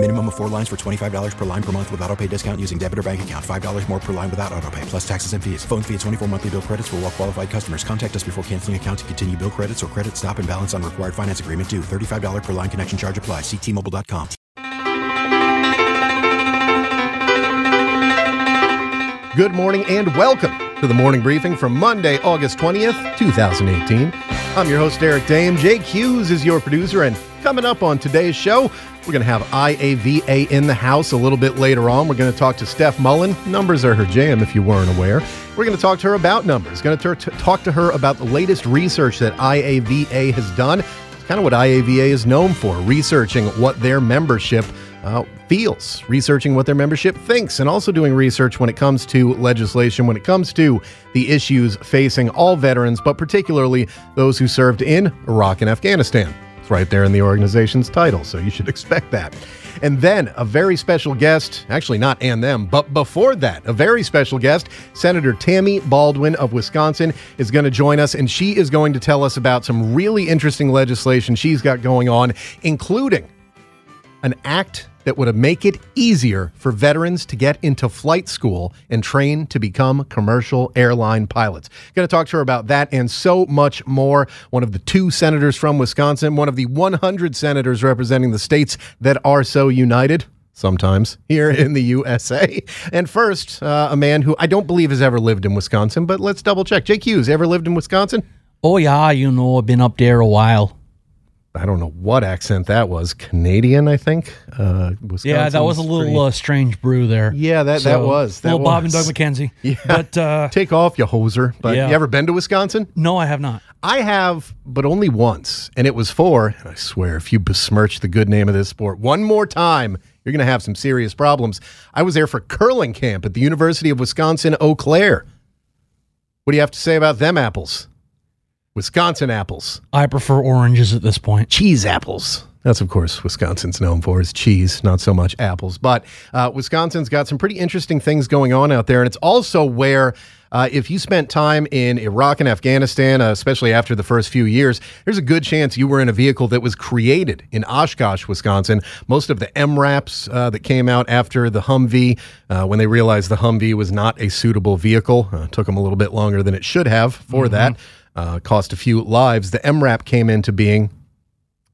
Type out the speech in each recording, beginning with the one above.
Minimum of four lines for $25 per line per month with auto pay discount using debit or bank account. $5 more per line without auto pay, plus taxes and fees. Phone fee at 24 monthly bill credits for all well qualified customers. Contact us before canceling account to continue bill credits or credit stop and balance on required finance agreement due. $35 per line connection charge apply. Ctmobile.com. Good morning and welcome to the morning briefing from Monday, August 20th, 2018. I'm your host, Eric Dame. Jake Hughes is your producer, and coming up on today's show, we're going to have IAVA in the house a little bit later on. We're going to talk to Steph Mullen. Numbers are her jam, if you weren't aware. We're going to talk to her about numbers. Going to talk to her about the latest research that IAVA has done. It's kind of what IAVA is known for, researching what their membership uh, feels, researching what their membership thinks, and also doing research when it comes to legislation, when it comes to the issues facing all veterans, but particularly those who served in Iraq and Afghanistan. Right there in the organization's title, so you should expect that. And then a very special guest, actually not and them, but before that, a very special guest, Senator Tammy Baldwin of Wisconsin is going to join us, and she is going to tell us about some really interesting legislation she's got going on, including an act that would make it easier for veterans to get into flight school and train to become commercial airline pilots. Going to talk to her about that and so much more. One of the two senators from Wisconsin, one of the 100 senators representing the states that are so united sometimes here in the USA. And first, uh, a man who I don't believe has ever lived in Wisconsin, but let's double check. Jake Hughes, ever lived in Wisconsin? Oh, yeah, you know, I've been up there a while. I don't know what accent that was. Canadian, I think. Uh, yeah, that was a little uh, strange brew there. Yeah, that, so, that was. That little was. Bob and Doug McKenzie. Yeah. But, uh, Take off, you hoser. But yeah. you ever been to Wisconsin? No, I have not. I have, but only once. And it was for, and I swear, if you besmirch the good name of this sport one more time, you're going to have some serious problems. I was there for curling camp at the University of Wisconsin Eau Claire. What do you have to say about them apples? Wisconsin apples. I prefer oranges at this point. Cheese apples. That's, of course, Wisconsin's known for is cheese, not so much apples. But uh, Wisconsin's got some pretty interesting things going on out there. And it's also where, uh, if you spent time in Iraq and Afghanistan, uh, especially after the first few years, there's a good chance you were in a vehicle that was created in Oshkosh, Wisconsin. Most of the MRAPs uh, that came out after the Humvee, uh, when they realized the Humvee was not a suitable vehicle, uh, took them a little bit longer than it should have for mm-hmm. that uh, cost a few lives. The MRAP came into being,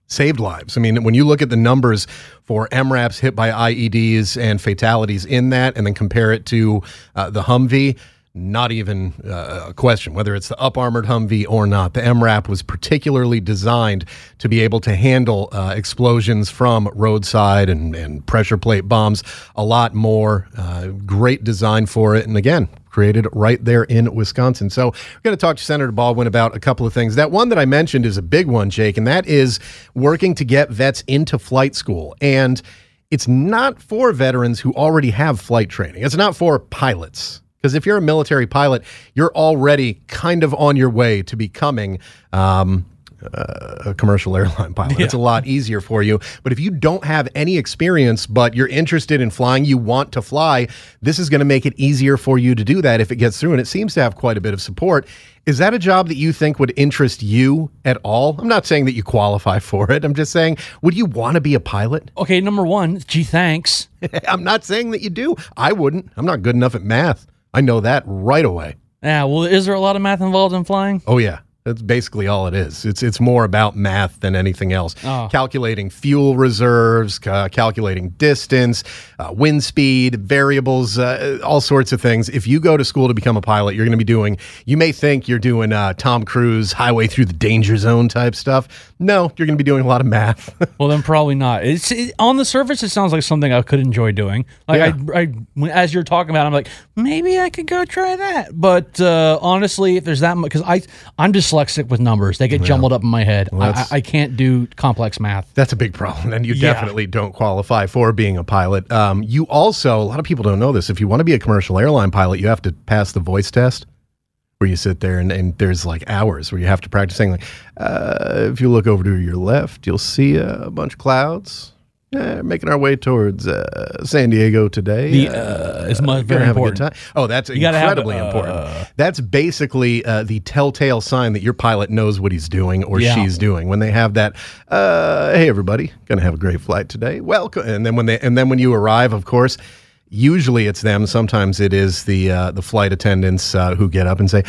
saved lives. I mean, when you look at the numbers for MRAPs hit by IEDs and fatalities in that, and then compare it to uh, the Humvee, not even uh, a question whether it's the up armored Humvee or not. The MRAP was particularly designed to be able to handle uh, explosions from roadside and, and, pressure plate bombs a lot more. Uh, great design for it. And again, created right there in Wisconsin. So we're going to talk to Senator Baldwin about a couple of things. That one that I mentioned is a big one, Jake, and that is working to get vets into flight school. And it's not for veterans who already have flight training. It's not for pilots. Because if you're a military pilot, you're already kind of on your way to becoming um, uh, a commercial airline pilot. Yeah. It's a lot easier for you. But if you don't have any experience, but you're interested in flying, you want to fly, this is going to make it easier for you to do that if it gets through. And it seems to have quite a bit of support. Is that a job that you think would interest you at all? I'm not saying that you qualify for it. I'm just saying, would you want to be a pilot? Okay, number one, gee, thanks. I'm not saying that you do. I wouldn't. I'm not good enough at math. I know that right away. Yeah, well, is there a lot of math involved in flying? Oh, yeah. That's basically all it is. It's it's more about math than anything else. Oh. Calculating fuel reserves, calculating distance, uh, wind speed, variables, uh, all sorts of things. If you go to school to become a pilot, you're going to be doing. You may think you're doing uh, Tom Cruise Highway Through the Danger Zone type stuff. No, you're going to be doing a lot of math. well, then probably not. It's it, on the surface, it sounds like something I could enjoy doing. Like yeah. I, I, as you're talking about, I'm like, maybe I could go try that. But uh, honestly, if there's that much, because I, I'm dyslexic with numbers, they get yeah. jumbled up in my head. Well, I, I, can't do complex math. That's a big problem, and you yeah. definitely don't qualify for being a pilot. Um, you also, a lot of people don't know this. If you want to be a commercial airline pilot, you have to pass the voice test where you sit there and, and there's like hours where you have to practice saying like uh, if you look over to your left you'll see a bunch of clouds uh, making our way towards uh, San Diego today. The uh, is much, very Gonna have a good time. Oh, that's have, incredibly uh, important. That's basically uh, the telltale sign that your pilot knows what he's doing or Yeah. she's doing. When they have that, uh, hey everybody, gonna have a great flight today. Welcome. And then when they and then when you arrive, of course. Usually it's them. Sometimes it is the uh, the flight attendants uh, who get up and say,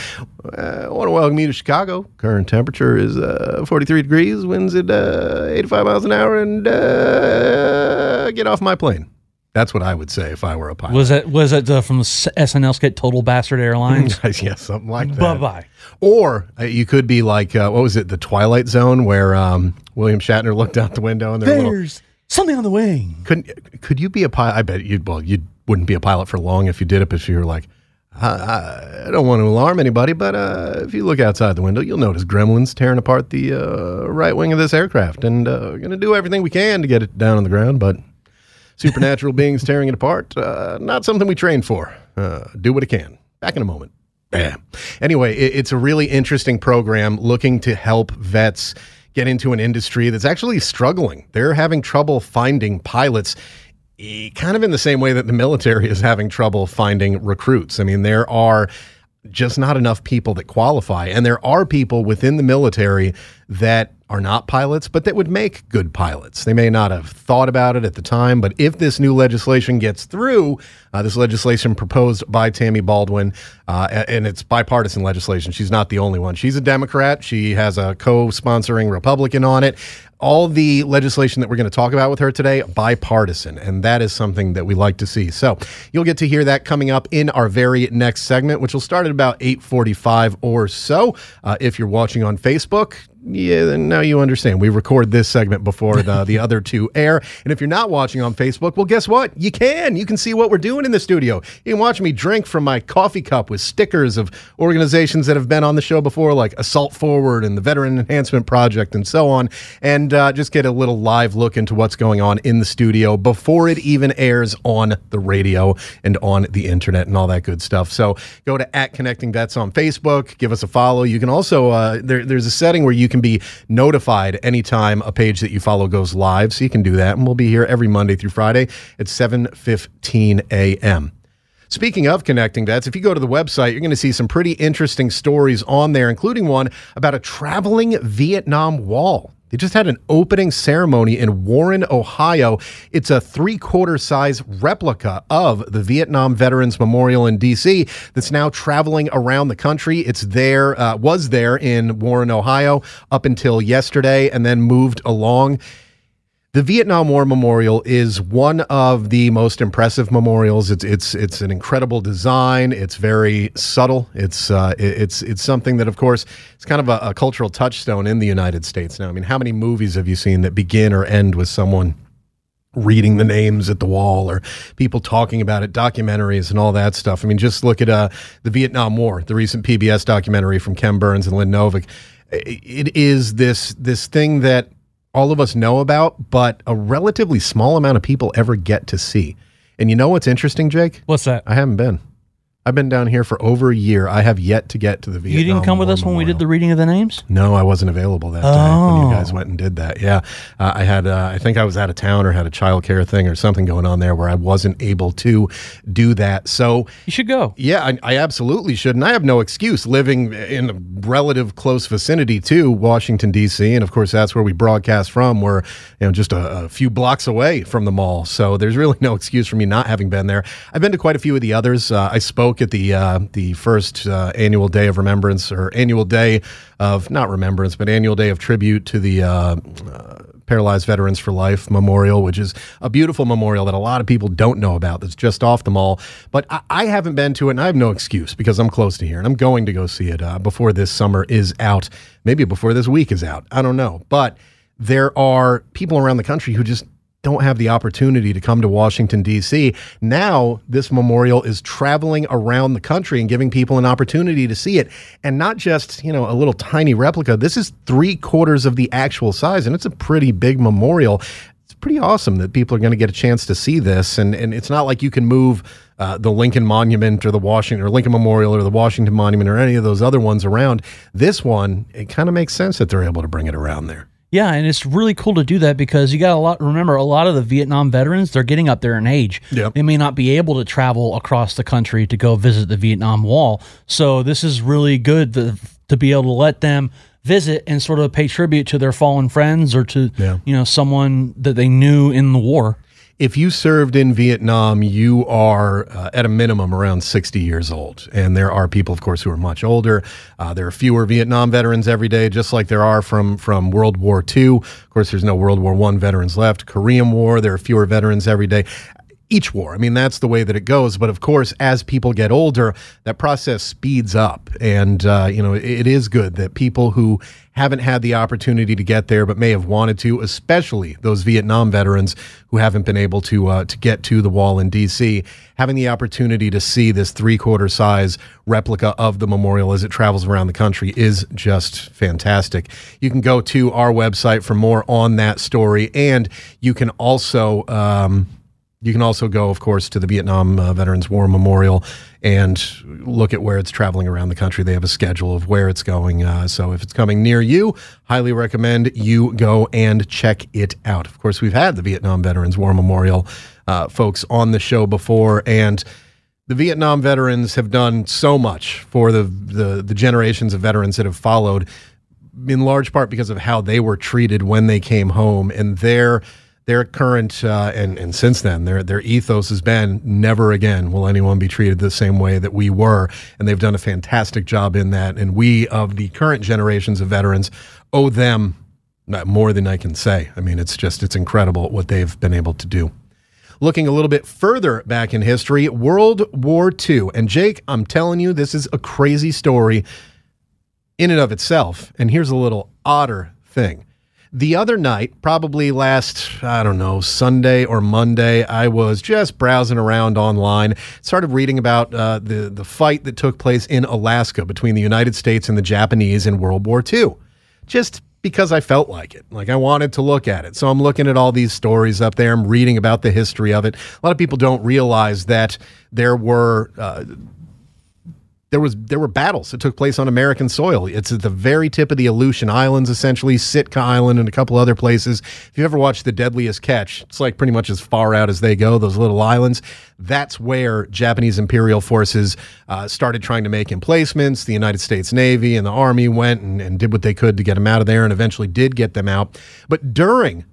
uh, "I want to welcome you to Chicago. Current temperature is uh, 43 degrees. Winds at uh, 85 miles an hour, and uh, get off my plane." That's what I would say if I were a pilot. Was it was it uh, from the SNL skit Total Bastard Airlines? yeah, something like that. bye bye. Or uh, you could be like, uh, what was it, the Twilight Zone, where um, William Shatner looked out the window and there were little. There's something on the wing. Couldn't could you be a pilot? I bet you. Well, you wouldn't be a pilot for long if you did it. If you were like, I, I, don't want to alarm anybody, but uh, if you look outside the window, you'll notice gremlins tearing apart the uh, right wing of this aircraft, and uh, we're gonna do everything we can to get it down on the ground, but. Supernatural beings tearing it apart, uh, not something we trained for. Uh, do what it can. Back in a moment. Yeah. Anyway, it, it's a really interesting program looking to help vets get into an industry that's actually struggling. They're having trouble finding pilots, kind of in the same way that the military is having trouble finding recruits. I mean, there are just not enough people that qualify. And there are people within the military that are not pilots, but that would make good pilots. They may not have thought about it at the time, but if this new legislation gets through, uh, this legislation proposed by Tammy Baldwin, uh, and it's bipartisan legislation. She's not the only one. She's a Democrat. She has a co sponsoring Republican on it. All the legislation that we're going to talk about with her today, bipartisan, and that is something that we like to see. So you'll get to hear that coming up in our very next segment, which will start at about 8:45 or so. Uh, if you're watching on Facebook, yeah, now you understand. We record this segment before the, the other two air. And if you're not watching on Facebook, well, guess what? You can. You can see what we're doing in the studio. You can watch me drink from my coffee cup with stickers of organizations that have been on the show before, like Assault Forward and the Veteran Enhancement Project and so on, and uh, just get a little live look into what's going on in the studio before it even airs on the radio and on the internet and all that good stuff. So go to at Connecting Vets on Facebook, give us a follow. You can also, uh, there, there's a setting where you can be notified anytime a page that you follow goes live. So you can do that. And we'll be here every Monday through Friday at 7.15 a.m. Speaking of connecting vets, if you go to the website, you're going to see some pretty interesting stories on there, including one about a traveling Vietnam wall. They just had an opening ceremony in Warren, Ohio. It's a three quarter size replica of the Vietnam Veterans Memorial in D.C. that's now traveling around the country. It's there, uh, was there in Warren, Ohio up until yesterday and then moved along. The Vietnam War Memorial is one of the most impressive memorials. It's it's it's an incredible design. It's very subtle. It's uh, it's it's something that, of course, it's kind of a, a cultural touchstone in the United States. Now, I mean, how many movies have you seen that begin or end with someone reading the names at the wall or people talking about it, documentaries and all that stuff. I mean, just look at uh, the Vietnam War, the recent PBS documentary from Ken Burns and Lynn Novick. It is this this thing that all of us know about, but a relatively small amount of people ever get to see. And you know what's interesting, Jake? What's that? I haven't been. I've been down here for over a year. I have yet to get to the Vietnam You didn't come with War us when we did the reading of the names? No, I wasn't available that day when you Oh. guys went and did that. Yeah, uh, I had. Uh, I think I was out of town or had a childcare thing or something going on there where I wasn't able to do that. So You should go. yeah, I, I absolutely should, and I have no excuse living in a relative close vicinity to Washington D.C. And of course, that's where we broadcast from. We're you know just a, a few blocks away from the mall, so there's really no excuse for me not having been there. I've been to quite a few of the others. Uh, I spoke at the uh, the first uh, annual day of remembrance or annual day of not remembrance, but annual day of tribute to the. Uh, uh, Paralyzed Veterans for Life Memorial, which is a beautiful memorial that a lot of people don't know about that's just off the mall. But I, I haven't been to it, and I have no excuse because I'm close to here and I'm going to go see it uh, before this summer is out. Maybe before this week is out. I don't know. But there are people around the country who just don't have the opportunity to come to Washington, D.C. Now, this memorial is traveling around the country and giving people an opportunity to see it. And not just, you know, a little tiny replica. This is three quarters of the actual size, and it's a pretty big memorial. It's pretty awesome that people are going to get a chance to see this. And, and it's not like you can move uh, the Lincoln Monument or the Washington or Lincoln Memorial or the Washington Monument or any of those other ones around. This one, it kind of makes sense that they're able to bring it around there. Yeah, and it's really cool to do that because you got a lot. Remember, a lot of the Vietnam veterans they're getting up there in age. Yep. They may not be able to travel across the country to go visit the Vietnam Wall. So this is really good to, to be able to let them visit and sort of pay tribute to their fallen friends or to Yeah. you know someone that they knew in the war. If you served in Vietnam, you are uh, at a minimum around 60 years old. And there are people, of course, who are much older. Uh, there are fewer Vietnam veterans every day, just like there are from, from World War II. Of course, there's no World War I veterans left. Korean War, there are fewer veterans every day. Each war, I mean, that's the way that it goes. But of course, as people get older, that process speeds up. And, uh, you know, it, it is good that people who haven't had the opportunity to get there but may have wanted to, especially those Vietnam veterans who haven't been able to uh, to get to the wall in D.C., having the opportunity to see this three quarter size replica of the memorial as it travels around the country is just fantastic. You can go to our website for more on that story, and you can also. Um, you can also go, of course, to the Vietnam uh, Veterans War Memorial and look at where it's traveling around the country. They have a schedule of where it's going. Uh, so if it's coming near you, highly recommend you go and check it out. Of course, we've had the Vietnam Veterans War Memorial uh, folks on the show before, and the Vietnam veterans have done so much for the, the the generations of veterans that have followed, in large part because of how they were treated when they came home and their their current uh, and and since then their their ethos has been never again will anyone be treated the same way that we were, and they've done a fantastic job in that. And we of the current generations of veterans owe them more than I can say. I mean, it's just it's incredible what they've been able to do looking a little bit further back in history, World War II. And Jake, I'm telling you, this is a crazy story in and of itself. And here's a little odder thing. The other night, probably last, I don't know, Sunday or Monday, I was just browsing around online, started reading about uh, the, the fight that took place in Alaska between the United States and the Japanese in World War II. Just because I felt like it. Like I wanted to look at it. So I'm looking at all these stories up there. I'm reading about the history of it. A lot of people don't realize that there were. Uh, there was there were battles that took place on American soil. It's at the very tip of the Aleutian Islands, essentially Sitka Island and a couple other places. If you ever watched The Deadliest Catch, it's like pretty much as far out as they go. Those little islands. That's where Japanese imperial forces uh, started trying to make emplacements. The United States Navy and the Army went and, and did what they could to get them out of there, and eventually did get them out. But during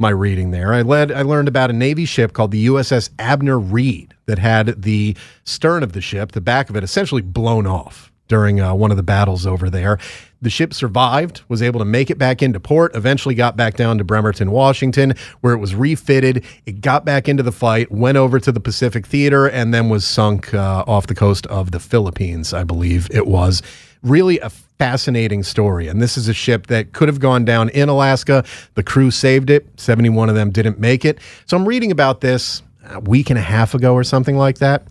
my reading there. I led I learned about a Navy ship called the USS Abner Read that had the stern of the ship, the back of it essentially blown off during uh, one of the battles over there. The ship survived, was able to make it back into port, eventually got back down to Bremerton, Washington, where it was refitted. It got back into the fight, went over to the Pacific Theater, and then was sunk uh, off the coast of the Philippines, I believe it was. Really a fascinating story. And this is a ship that could have gone down in Alaska. The crew saved it. 71 of them didn't make it. So I'm reading about this a week and a half ago or something like that.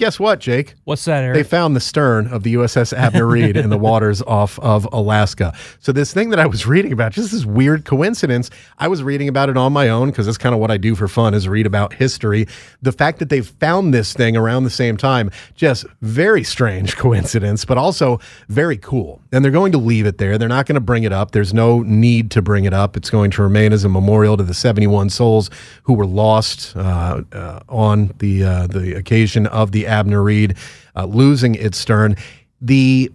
Guess what, Jake? What's that, Eric? They found the stern of the USS Abner Read in the waters off of Alaska. So this thing that I was reading about, just this weird coincidence, I was reading about it on my own because that's kind of what I do for fun is read about history. The fact that they found this thing around the same time, just very strange coincidence, but also very cool. And they're going to leave it there. They're not going to bring it up. There's no need to bring it up. It's going to remain as a memorial to the 71 souls who were lost uh, uh, on the uh, the occasion of the Abner Read uh, losing its stern. The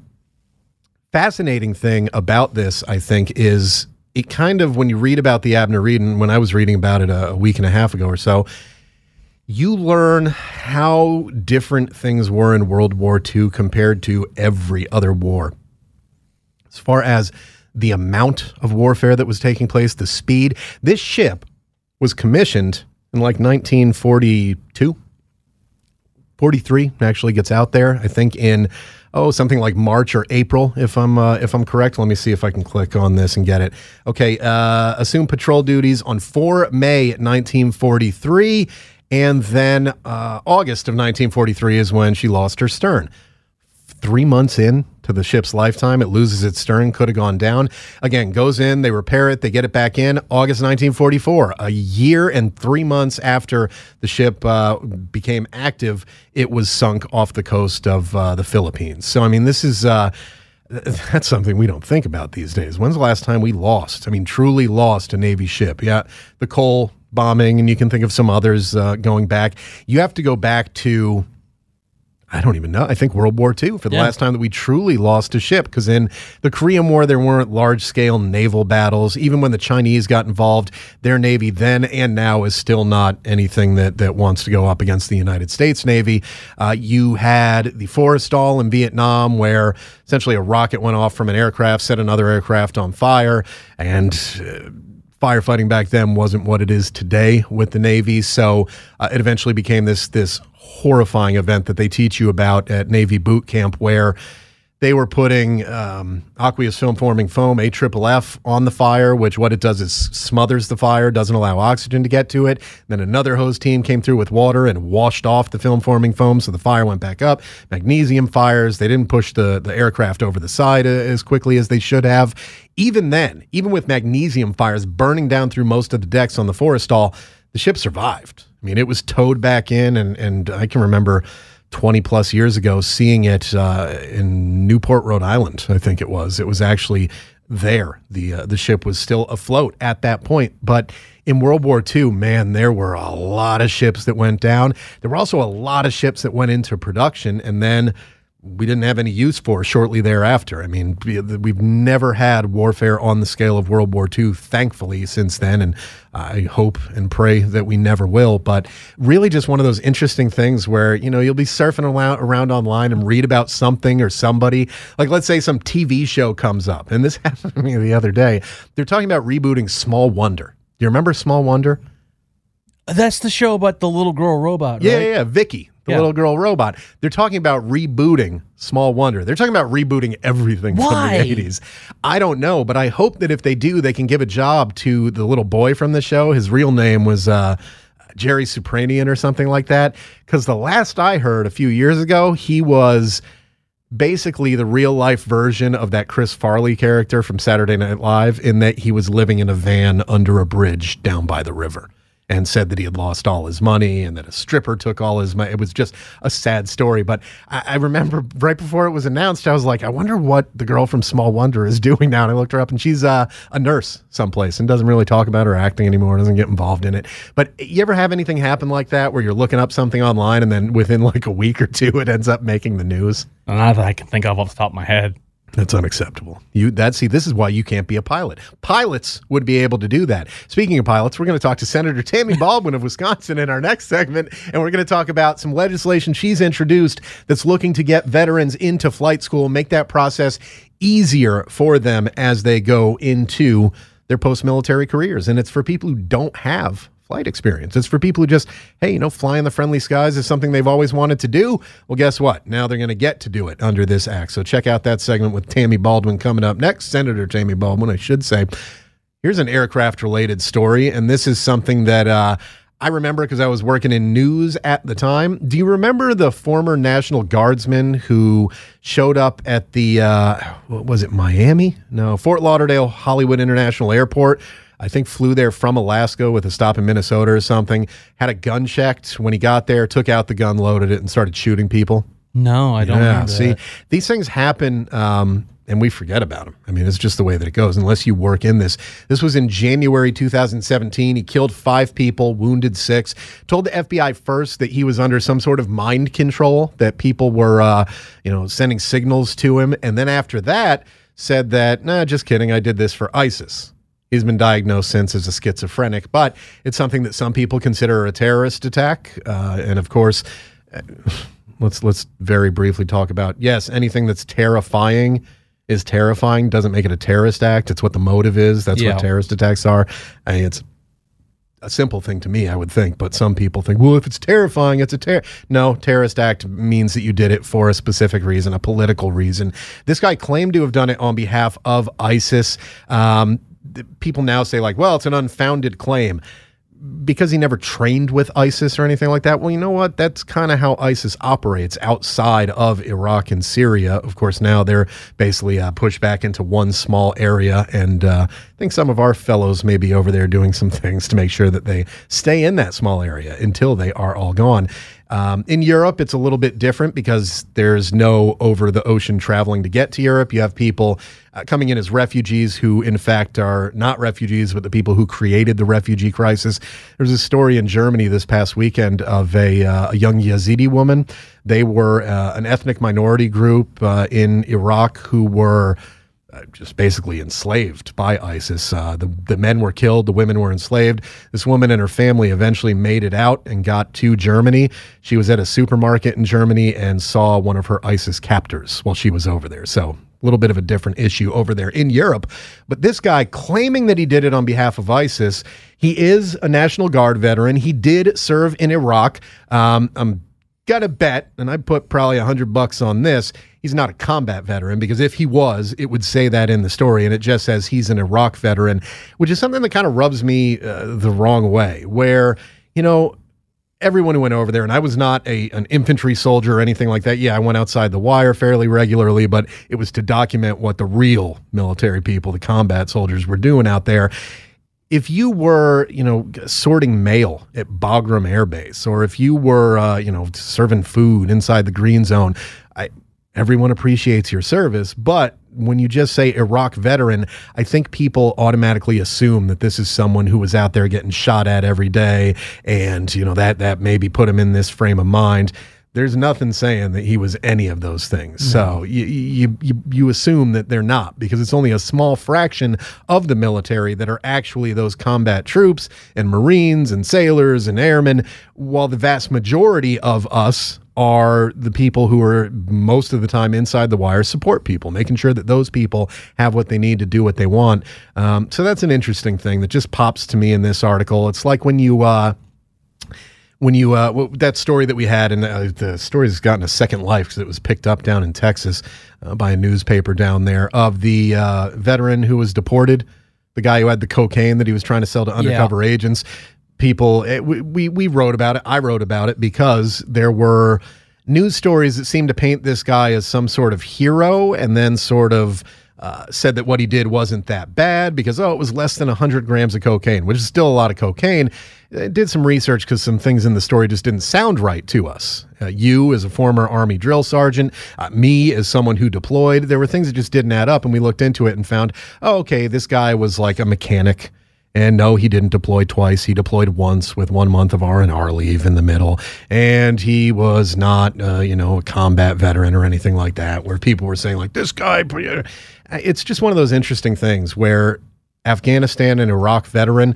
fascinating thing about this, I think, is it kind of when you read about the Abner Read, and when I was reading about it a, a week and a half ago or so, you learn how different things were in World War II compared to every other war. As far as the amount of warfare that was taking place, the speed, this ship was commissioned in like 1942. 43 actually gets out there. I think in oh something like March or April, if I'm uh, if I'm correct. Let me see if I can click on this and get it. Okay, uh, assume patrol duties on 4 May 1943, and then uh, August of 1943 is when she lost her stern. Three months in to the ship's lifetime, it loses its stern, could have gone down. Again, goes in, they repair it, they get it back in. August 1944, a year and three months after the ship uh, became active, it was sunk off the coast of uh, the Philippines. So, I mean, this is. Uh, That's something we don't think about these days. When's the last time we lost? I mean, truly lost a Navy ship? Yeah, the Cole bombing, and you can think of some others uh, going back. You have to go back to I don't even know. I think World War II for the Yeah. last time that we truly lost a ship because in the Korean War, there weren't large scale naval battles. Even when the Chinese got involved, their Navy then and now is still not anything that, that wants to go up against the United States Navy. Uh, you had the Forrestal in Vietnam, where essentially a rocket went off from an aircraft, set another aircraft on fire, and. Uh, firefighting back then wasn't what it is today with the Navy. So uh, it eventually became this this horrifying event that they teach you about at Navy boot camp, where they were putting um, aqueous film forming foam AFFF on the fire, which what it does is smothers the fire, doesn't allow oxygen to get to it. Then another hose team came through with water and washed off the film forming foam, so the fire went back up. Magnesium fires. They didn't push the the aircraft over the side uh, as quickly as they should have. Even then, even with magnesium fires burning down through most of the decks on the Forrestal, the ship survived. I mean, it was towed back in, and and I can remember. 20 plus years ago, seeing it uh, in Newport, Rhode Island, I think it was. It was actually there. The uh, the ship was still afloat at that point. But in World War II, man, there were a lot of ships that went down. There were also a lot of ships that went into production and then we didn't have any use for shortly thereafter. I mean, we- we've never had warfare on the scale of World War II, thankfully, since then. And I hope and pray that we never will. But really, just one of those interesting things where, you know, you'll be surfing around, around online and read about something or somebody. Like, let's say some TV show comes up. And this happened to me the other day. They're talking about rebooting Small Wonder. Do you remember Small Wonder? That's the show about the little girl robot, Yeah, right? yeah, yeah. Vicky, the Yeah. little girl robot. They're talking about rebooting Small Wonder. They're talking about rebooting everything Why? from the 80s. I don't know, but I hope that if they do, they can give a job to the little boy from the show. His real name was uh, Jerry Supranian or something like that. Because the last I heard a few years ago, he was basically the real life version of that Chris Farley character from Saturday Night Live in that he was living in a van under a bridge down by the river and said that he had lost all his money and that a stripper took all his money. It was just a sad story. But I, I remember right before it was announced, I was like, I wonder what the girl from Small Wonder is doing now. And I looked her up and she's uh, a nurse someplace and doesn't really talk about her acting anymore, doesn't get involved in it. But you ever have anything happen like that where you're looking up something online and then within like a week or two, it ends up making the news? Not that I can think of off the top of my head. That's unacceptable. You that see, this is why you can't be a pilot. Pilots would be able to do that. Speaking of pilots, we're going to talk to Senator Tammy Baldwin of Wisconsin in our next segment, and we're going to talk about some legislation she's introduced that's looking to get veterans into flight school, make that process easier for them as they go into their post-military careers. And it's for people who don't have flight experience. It's for people who just, hey, you know, fly in the friendly skies is something they've always wanted to do. Well, guess what? Now they're going to get to do it under this act. So check out that segment with Tammy Baldwin coming up next. Senator Tammy Baldwin, I should say. Here's an aircraft related story, and this is something that uh, I remember because I was working in news at the time. Do you remember the former National Guardsman who showed up at the, uh, what was it, Miami? No, Fort Lauderdale Hollywood International Airport? I think flew there from Alaska with a stop in Minnesota or something. Had a gun checked when he got there, took out the gun, loaded it, and started shooting people. No, I don't Yeah, see, that. these things happen, um, and we forget about them. I mean, it's just the way that it goes, unless you work in this. This was in January 2017. He killed five people, wounded six. Told the FBI first that he was under some sort of mind control, that people were, uh, you know, sending signals to him, and then after that, said that, nah, just kidding. I did this for ISIS. He's been diagnosed since as a schizophrenic, but it's something that some people consider a terrorist attack. Uh, and of course, let's let's very briefly talk about yes, anything that's terrifying is terrifying. Doesn't make it a terrorist act. It's what the motive is. That's Yeah. what terrorist attacks are. I mean, it's a simple thing to me, I would think, but some people think, well, if it's terrifying, it's a terror. No, terrorist act means that you did it for a specific reason, a political reason. This guy claimed to have done it on behalf of ISIS. Um, people now say, like, well, it's an unfounded claim because he never trained with ISIS or anything like that. Well, you know what? That's kind of how ISIS operates outside of Iraq and Syria. Of course, now they're basically uh, pushed back into one small area, and uh, think some of our fellows may be over there doing some things to make sure that they stay in that small area until they are all gone. Um, in Europe, it's a little bit different because there's no over the ocean traveling to get to Europe. You have people uh, coming in as refugees who, in fact, are not refugees, but the people who created the refugee crisis. There's a story in Germany this past weekend of a, uh, a young Yazidi woman. They were uh, an ethnic minority group uh, in Iraq who were just basically enslaved by ISIS. Uh, the, the men were killed, the women were enslaved. This woman and her family eventually made it out and got to Germany. She was at a supermarket in Germany and saw one of her ISIS captors while she was over there. So a little bit of a different issue over there in Europe. But this guy claiming that he did it on behalf of ISIS, he is a National Guard veteran. He did serve in Iraq. Um, I'm gonna bet, and I put probably a hundred bucks on this. He's not a combat veteran because if he was, it would say that in the story, and it just says he's an Iraq veteran, which is something that kind of rubs me uh, the wrong way. Where you know everyone who went over there, and I was not a an infantry soldier or anything like that. Yeah, I went outside the wire fairly regularly, but it was to document what the real military people, the combat soldiers, were doing out there if you were, you know, sorting mail at Bagram Air Base, or if you were, uh, you know, serving food inside the green zone, I, everyone appreciates your service. But when you just say Iraq veteran, I think people automatically assume that this is someone who was out there getting shot at every day, and you know that that maybe put him in this frame of mind there's nothing saying that he was any of those things. No. So you, you you you assume that they're not because it's only a small fraction of the military that are actually those combat troops and Marines and sailors and airmen, while the vast majority of us are the people who are most of the time inside the wire support people, making sure that those people have what they need to do what they want. Um, so that's an interesting thing that just pops to me in this article. It's like when you. Uh, when you uh, that story that we had, and uh, the story has gotten a second life because it was picked up down in Texas uh, by a newspaper down there of the uh, veteran who was deported, the guy who had the cocaine that he was trying to sell to undercover yeah. agents. People, it, we, we we wrote about it. I wrote about it because there were news stories that seemed to paint this guy as some sort of hero, and then sort of. Uh, said that what he did wasn't that bad because oh it was less than 100 grams of cocaine which is still a lot of cocaine did some research because some things in the story just didn't sound right to us. Uh, you, as a former Army drill sergeant, uh, me, as someone who deployed, there were things that just didn't add up. And we looked into it and found, oh, okay, this guy was like a mechanic. And no, he didn't deploy twice. He deployed once with one month of R and R leave in the middle, and he was not, uh, you know, a combat veteran or anything like that. Where people were saying like, "This guy," it's just one of those interesting things where Afghanistan and Iraq veteran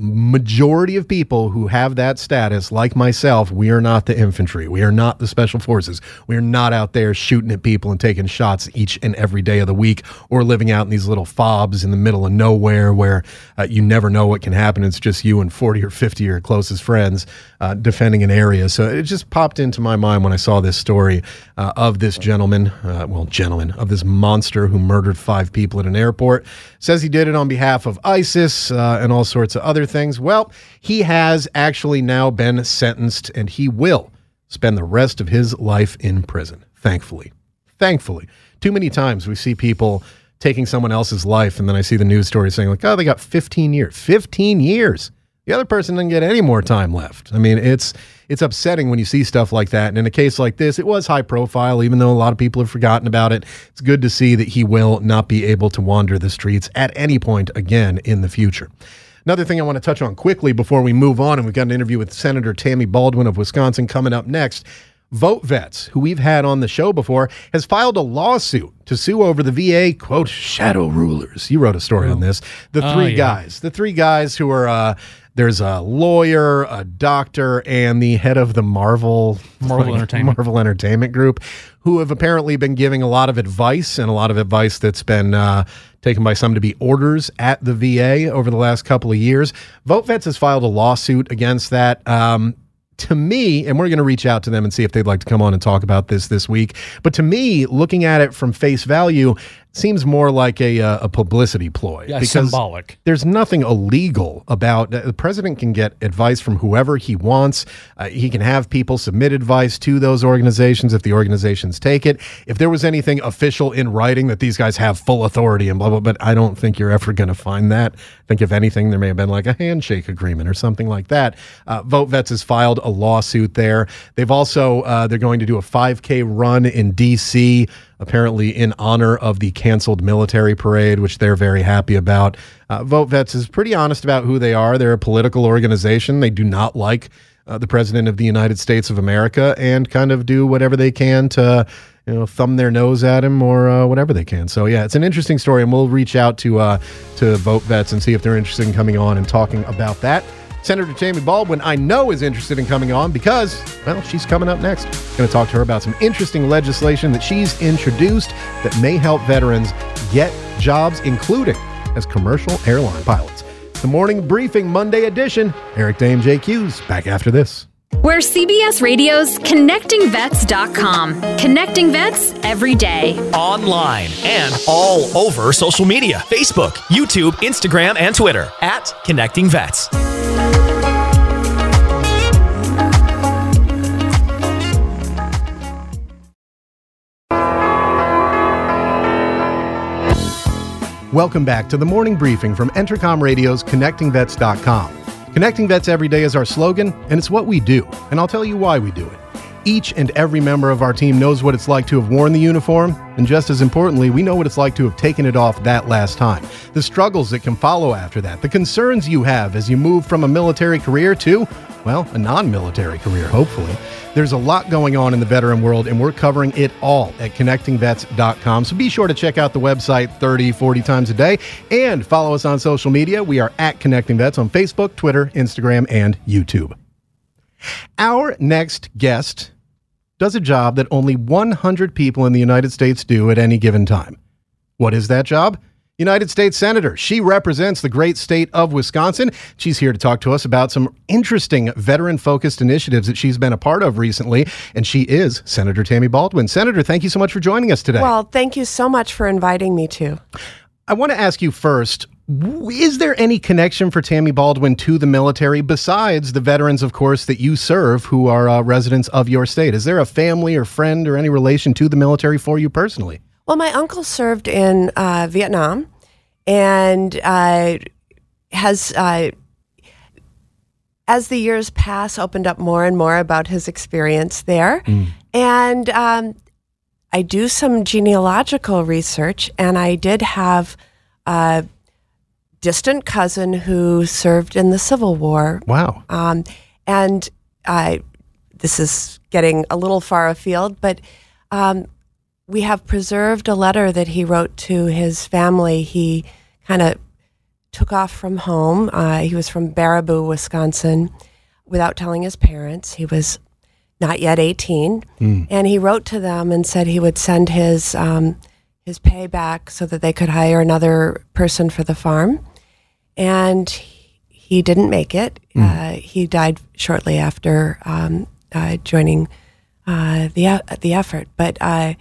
majority of people who have that status, like myself, we are not the infantry. We are not the special forces. We are not out there shooting at people and taking shots each and every day of the week or living out in these little fobs in the middle of nowhere where uh, you never know what can happen. It's just you and 40 or 50 of your closest friends uh, defending an area. So it just popped into my mind when I saw this story uh, of this gentleman, uh, well, gentleman, of this monster who murdered five people at an airport. Says he did it on behalf of ISIS uh, and all sorts of other things. Well, he has actually now been sentenced and he will spend the rest of his life in prison, thankfully. Thankfully. Too many times we see people taking someone else's life and then I see the news story saying, like, oh, they got 15 years. 15 years. The other person doesn't get any more time left. I mean, it's it's upsetting when you see stuff like that. And in a case like this, it was high profile, even though a lot of people have forgotten about it. It's good to see that he will not be able to wander the streets at any point again in the future. Another thing I want to touch on quickly before we move on, and we've got an interview with Senator Tammy Baldwin of Wisconsin coming up next. Vote Vets, who we've had on the show before, has filed a lawsuit to sue over the VA, quote, shadow rulers. You wrote a story oh. on this. The oh, three yeah. guys, the three guys who are uh, there's a lawyer, a doctor, and the head of the Marvel Marvel like, Entertainment Marvel Entertainment Group, who have apparently been giving a lot of advice and a lot of advice that's been uh, taken by some to be orders at the VA over the last couple of years. Vote Vets has filed a lawsuit against that. Um, to me, and we're going to reach out to them and see if they'd like to come on and talk about this this week. But to me, looking at it from face value, seems more like a, uh, a publicity ploy. Yeah, symbolic. There's nothing illegal about uh, the president can get advice from whoever he wants. Uh, he can have people submit advice to those organizations if the organizations take it. If there was anything official in writing that these guys have full authority and blah blah, but I don't think you're ever going to find that. I think if anything, there may have been like a handshake agreement or something like that. Uh, Vote Vets has filed a lawsuit there. They've also uh, they're going to do a 5K run in D.C apparently in honor of the canceled military parade, which they're very happy about. Uh, Vote Vets is pretty honest about who they are. They're a political organization. They do not like uh, the president of the United States of America and kind of do whatever they can to you know thumb their nose at him or uh, whatever they can. So yeah, it's an interesting story, and we'll reach out to uh, to Vote Vets and see if they're interested in coming on and talking about that. Senator Jamie Baldwin, I know, is interested in coming on because, well, she's coming up next. Going to talk to her about some interesting legislation that she's introduced that may help veterans get jobs, including as commercial airline pilots. The morning briefing, Monday edition. Eric Dame, JQ's back after this. We're CBS Radio's ConnectingVets.com. Connecting vets every day. Online and all over social media Facebook, YouTube, Instagram, and Twitter at Connecting Vets. Welcome back to the morning briefing from Entercom Radio's ConnectingVets.com. Connecting Vets every day is our slogan, and it's what we do, and I'll tell you why we do it. Each and every member of our team knows what it's like to have worn the uniform, and just as importantly, we know what it's like to have taken it off that last time. The struggles that can follow after that, the concerns you have as you move from a military career to, well, a non military career, hopefully. There's a lot going on in the veteran world, and we're covering it all at connectingvets.com. So be sure to check out the website 30, 40 times a day and follow us on social media. We are at Connecting Vets on Facebook, Twitter, Instagram, and YouTube. Our next guest does a job that only 100 people in the United States do at any given time. What is that job? United States Senator. She represents the great state of Wisconsin. She's here to talk to us about some interesting veteran focused initiatives that she's been a part of recently. And she is Senator Tammy Baldwin. Senator, thank you so much for joining us today. Well, thank you so much for inviting me to. I want to ask you first is there any connection for Tammy Baldwin to the military besides the veterans, of course, that you serve who are uh, residents of your state? Is there a family or friend or any relation to the military for you personally? Well, my uncle served in uh, Vietnam and uh, has, uh, as the years pass, opened up more and more about his experience there. Mm. And um, I do some genealogical research, and I did have a distant cousin who served in the Civil War. Wow. Um, and I, this is getting a little far afield, but um, we have preserved a letter that he wrote to his family. He kind of took off from home. Uh, he was from Baraboo, Wisconsin, without telling his parents. He was not yet 18, mm. and he wrote to them and said he would send his um, his pay back so that they could hire another person for the farm. And he didn't make it. Mm. Uh, he died shortly after um, uh, joining uh, the the effort. But uh,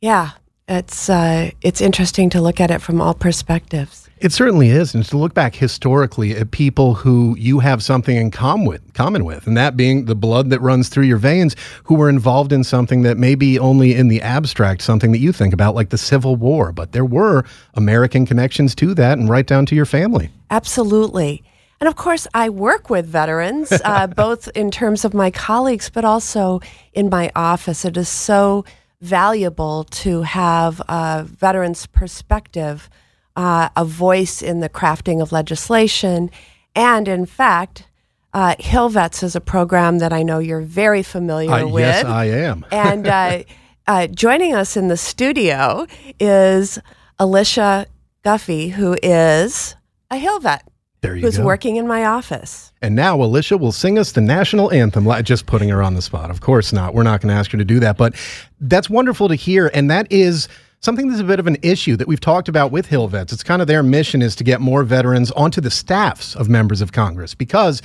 yeah, it's uh, it's interesting to look at it from all perspectives. It certainly is, and to look back historically at people who you have something in common with, common with, and that being the blood that runs through your veins, who were involved in something that may be only in the abstract, something that you think about, like the Civil War, but there were American connections to that, and right down to your family. Absolutely. And of course, I work with veterans, uh, both in terms of my colleagues, but also in my office. It is so valuable to have a veteran's perspective, uh, a voice in the crafting of legislation. And in fact, uh, Hill Vets is a program that I know you're very familiar uh, with. Yes, I am. and uh, uh, joining us in the studio is Alicia Guffey, who is a Hill Vet. There you who's go. working in my office. And now Alicia will sing us the national anthem. Just putting her on the spot. Of course not. We're not going to ask her to do that. But that's wonderful to hear. And that is something that's a bit of an issue that we've talked about with Hill Vets. It's kind of their mission is to get more veterans onto the staffs of members of Congress because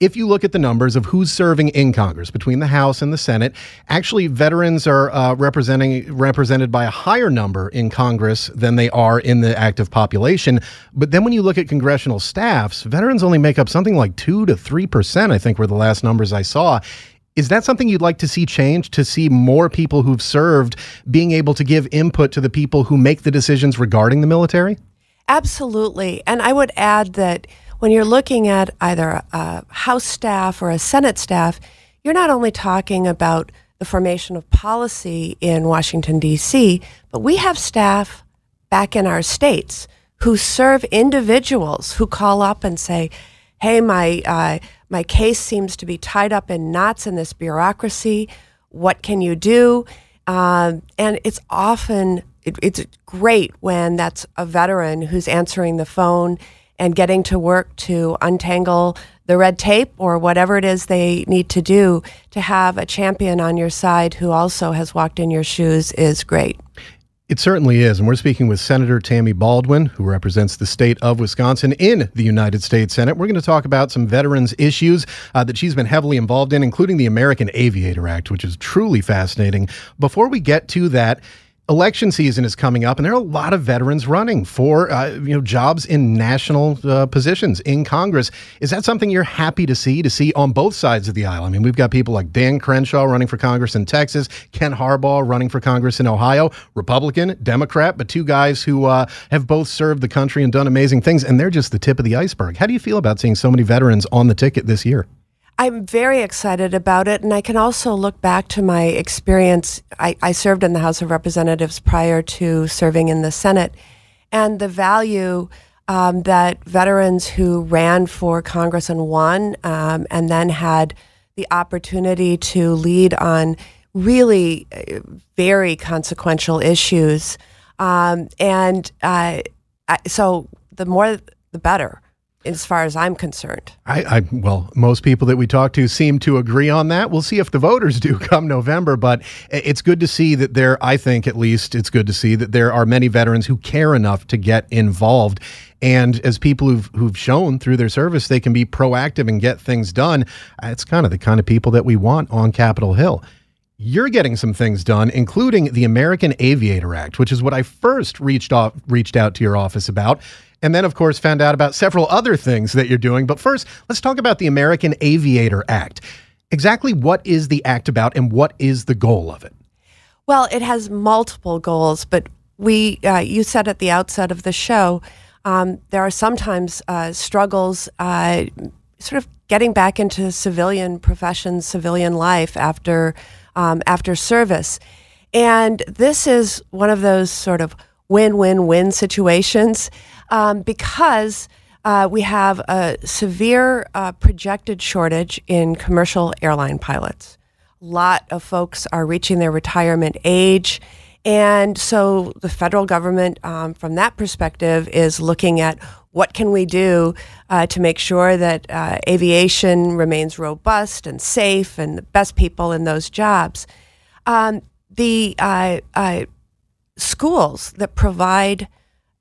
if you look at the numbers of who's serving in Congress between the House and the Senate, actually veterans are uh, representing represented by a higher number in Congress than they are in the active population. But then when you look at congressional staffs, veterans only make up something like two to three percent. I think were the last numbers I saw. Is that something you'd like to see change? To see more people who've served being able to give input to the people who make the decisions regarding the military? Absolutely, and I would add that when you're looking at either a House staff or a Senate staff, you're not only talking about the formation of policy in Washington, D.C., but we have staff back in our states who serve individuals who call up and say, hey, my, uh, my case seems to be tied up in knots in this bureaucracy. What can you do? Um, and it's often, it, it's great when that's a veteran who's answering the phone and getting to work to untangle the red tape or whatever it is they need to do to have a champion on your side who also has walked in your shoes is great. It certainly is. And we're speaking with Senator Tammy Baldwin, who represents the state of Wisconsin in the United States Senate. We're going to talk about some veterans issues uh, that she's been heavily involved in, including the American Aviator Act, which is truly fascinating. Before we get to that, election season is coming up, and there are a lot of veterans running for uh, you know jobs in national uh, positions in Congress. Is that something you're happy to see? To see on both sides of the aisle? I mean, we've got people like Dan Crenshaw running for Congress in Texas, Ken Harbaugh running for Congress in Ohio, Republican, Democrat, but two guys who uh, have both served the country and done amazing things, and they're just the tip of the iceberg. How do you feel about seeing so many veterans on the ticket this year? I'm very excited about it, and I can also look back to my experience. I, I, served in the House of Representatives prior to serving in the Senate, and the value um, that veterans who ran for Congress and won, um, and then had the opportunity to lead on really uh, very consequential issues. Um, and uh, so the more, the better as far as I'm concerned. I, I, well, most people that we talk to seem to agree on that. We'll see if the voters do come November, but it's good to see that there. I think at least it's good to see that there are many veterans who care enough to get involved. And as people who've who've shown through their service, they can be proactive and get things done. Uh, it's kind of the kind of people that we want on Capitol Hill you're getting some things done, including the American Aviator Act, which is what I first reached off reached out to your office about and then, of course, found out about several other things that you're doing. But first, let's talk about the American Aviator Act. Exactly what is the act about and what is the goal of it? Well, it has multiple goals, but we, uh, you said at the outset of the show, um, there are sometimes uh, struggles uh, sort of getting back into civilian professions, civilian life after, um, after service. And this is one of those sort of win win win situations um, because uh, we have a severe uh, projected shortage in commercial airline pilots. A lot of folks are reaching their retirement age. And so the federal government, um, from that perspective, is looking at what can we do uh, to make sure that uh, aviation remains robust and safe and the best people in those jobs. Um, the uh, uh schools that provide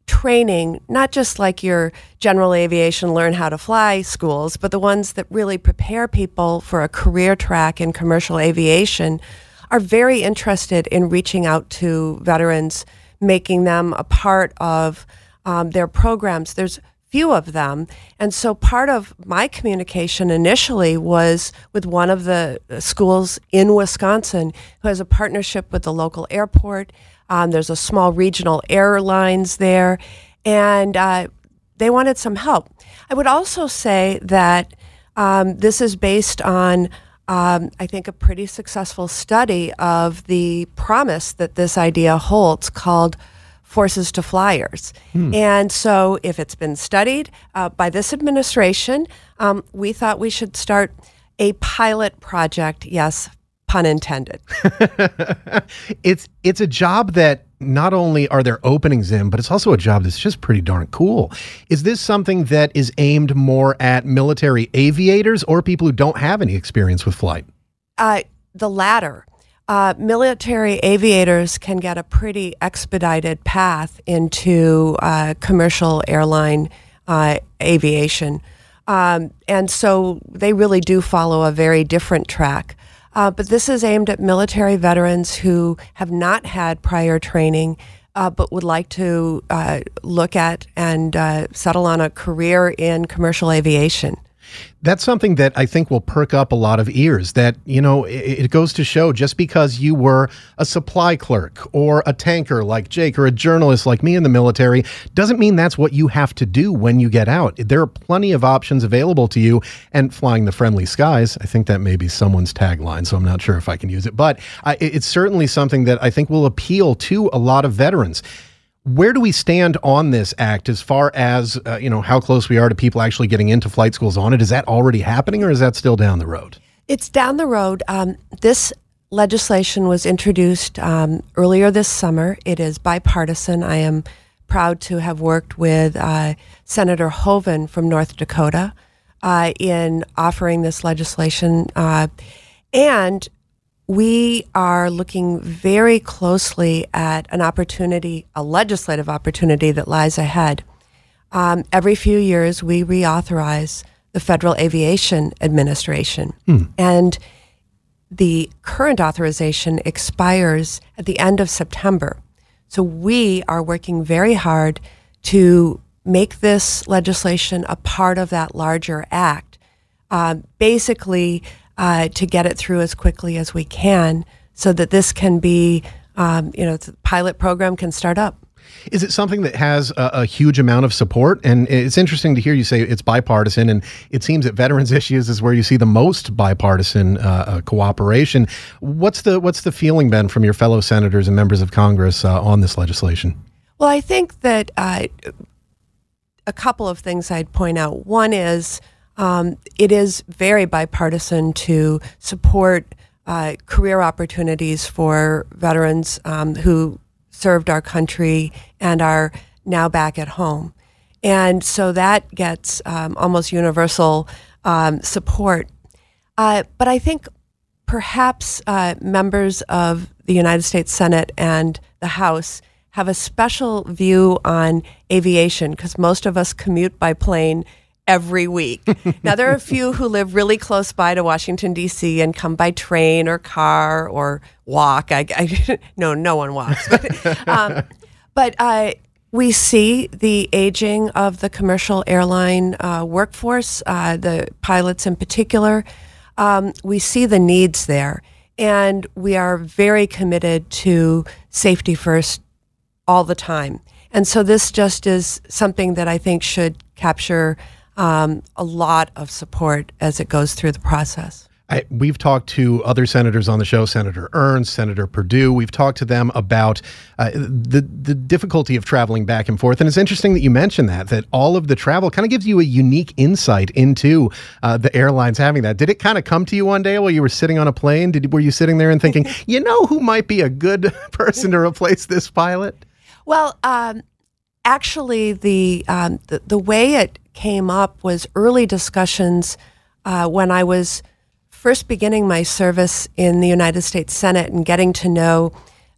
training, not just like your general aviation learn how to fly schools, but the ones that really prepare people for a career track in commercial aviation, are very interested in reaching out to veterans, making them a part of um, their programs. There's few of them. And so part of my communication initially was with one of the schools in Wisconsin who has a partnership with the local airport um, there's a small regional airlines there, and uh, they wanted some help. I would also say that um, this is based on, um, I think, a pretty successful study of the promise that this idea holds called forces to flyers. Hmm. And so, if it's been studied uh, by this administration, um, we thought we should start a pilot project. Yes, pun intended. it's it's a job that not only are there openings in, but it's also a job that's just pretty darn cool. Is this something that is aimed more at military aviators or people who don't have any experience with flight? Uh, the latter. Uh, military aviators can get a pretty expedited path into uh, commercial airline uh, aviation. Um, and so they really do follow a very different track. Uh, but this is aimed at military veterans who have not had prior training, uh, but would like to uh, look at and uh, settle on a career in commercial aviation that's something that I think will perk up a lot of ears. That, you know, it, it, goes to show just because you were a supply clerk or a tanker like Jake or a journalist like me in the military doesn't mean that's what you have to do when you get out. There are plenty of options available to you. And flying the friendly skies, I think that may be someone's tagline, so I'm not sure if I can use it. But it's certainly something that I think will appeal to a lot of veterans. Where do we stand on this act as far as uh, you know how close we are to people actually getting into flight schools on it? Is that already happening, or is that still down the road? It's down the road. Um, this legislation was introduced um, earlier this summer. It is bipartisan. I am proud to have worked with uh, Senator Hoeven from North Dakota uh, in offering this legislation, uh, and we are looking very closely at an opportunity, a legislative opportunity that lies ahead. Um, every few years, we reauthorize the Federal Aviation Administration. Hmm. And the current authorization expires at the end of September. So we are working very hard to make this legislation a part of that larger act. Uh, basically, uh, to get it through as quickly as we can so that this can be, um, you know, the pilot program can start up. Is it something that has a, a, huge amount of support? And it's interesting to hear you say it's bipartisan, and it seems that veterans issues is where you see the most bipartisan uh, uh, cooperation. What's the what's the feeling, Ben, from your fellow senators and members of Congress uh, on this legislation? Well, I think that uh, a couple of things I'd point out. One is um, it is very bipartisan to support uh, career opportunities for veterans um, who served our country and are now back at home. And so that gets um, almost universal um, support. Uh, but I think perhaps uh, members of the United States Senate and the House have a special view on aviation because most of us commute by plane every week. now, there are a few who live really close by to Washington, D.C., and come by train or car or walk. I, I no, no one walks. But, um, but uh, we see the aging of the commercial airline uh, workforce, uh, the pilots in particular. Um, we see the needs there. And we are very committed to safety first all the time. And so this just is something that I think should capture um, a lot of support as it goes through the process. I, we've talked to other senators on the show, Senator Ernst, Senator Perdue. We've talked to them about uh, the the difficulty of traveling back and forth, and it's interesting that you mentioned that. That all of the travel kind of gives you a unique insight into uh, the airlines having that. Did it kind of come to you one day while you were sitting on a plane? Did were you sitting there and thinking, you know, who might be a good person to replace this pilot? Well, um, actually, the, um, the the way it came up was early discussions uh, when I was first beginning my service in the United States Senate and getting to know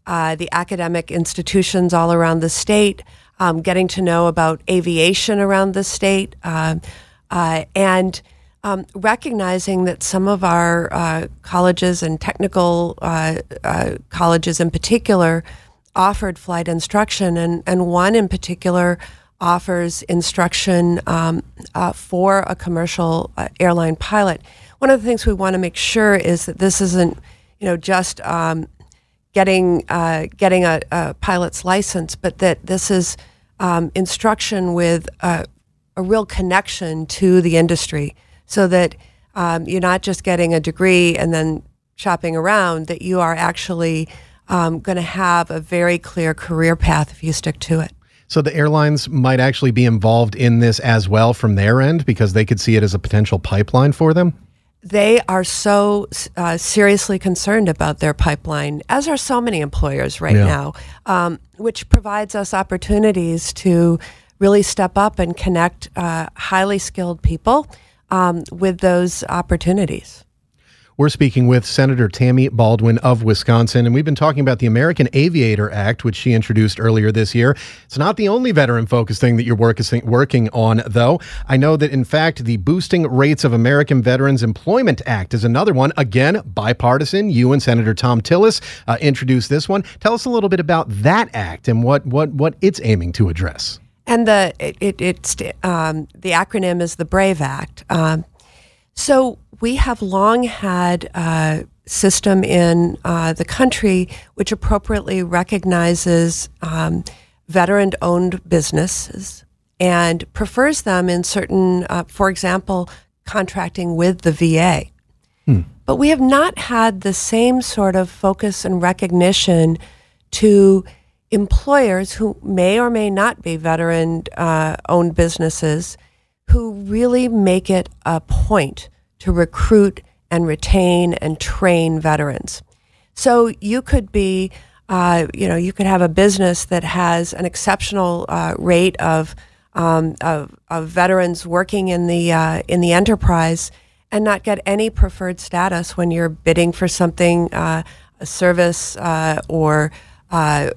uh, the academic institutions all around the state, um, getting to know about aviation around the state, uh, uh and um, recognizing that some of our uh, colleges and technical uh, colleges in particular offered flight instruction, and, and one in particular offers instruction um, uh, for a commercial uh, airline pilot. One of the things we want to make sure is that this isn't, you know, just um, getting uh, getting a, a, pilot's license, but that this is um, instruction with a, a, real connection to the industry, so that um, you're not just getting a degree and then shopping around. That you are actually um, going to have a very clear career path if you stick to it. So the airlines might actually be involved in this as well from their end because they could see it as a potential pipeline for them? They are so uh, seriously concerned about their pipeline, as are so many employers right yeah. now, um, which provides us opportunities to really step up and connect uh, highly skilled people um, with those opportunities. We're speaking with Senator Tammy Baldwin of Wisconsin, and we've been talking about the American Aviator Act, which she introduced earlier this year. It's not the only veteran focused thing that you're working on, though. I know that, in fact, the Boosting Rates of American Veterans Employment Act is another one. Again, bipartisan. You and Senator Thom Tillis uh, introduced this one. Tell us a little bit about that act and what, what, what it's aiming to address. And the it, it it's um, the acronym is the Brave Act. Um, so we have long had a system in uh, the country which appropriately recognizes um, veteran-owned businesses and prefers them in certain, uh, for example, contracting with the VA. Hmm. But we have not had the same sort of focus and recognition to employers who may or may not be veteran uh, owned businesses who really make it a point to recruit and retain and train veterans. So you could be, uh, you know, you could have a business that has an exceptional uh, rate of, um, of, of veterans working in the uh, in the enterprise, and not get any preferred status when you're bidding for something, uh, a service uh, or uh,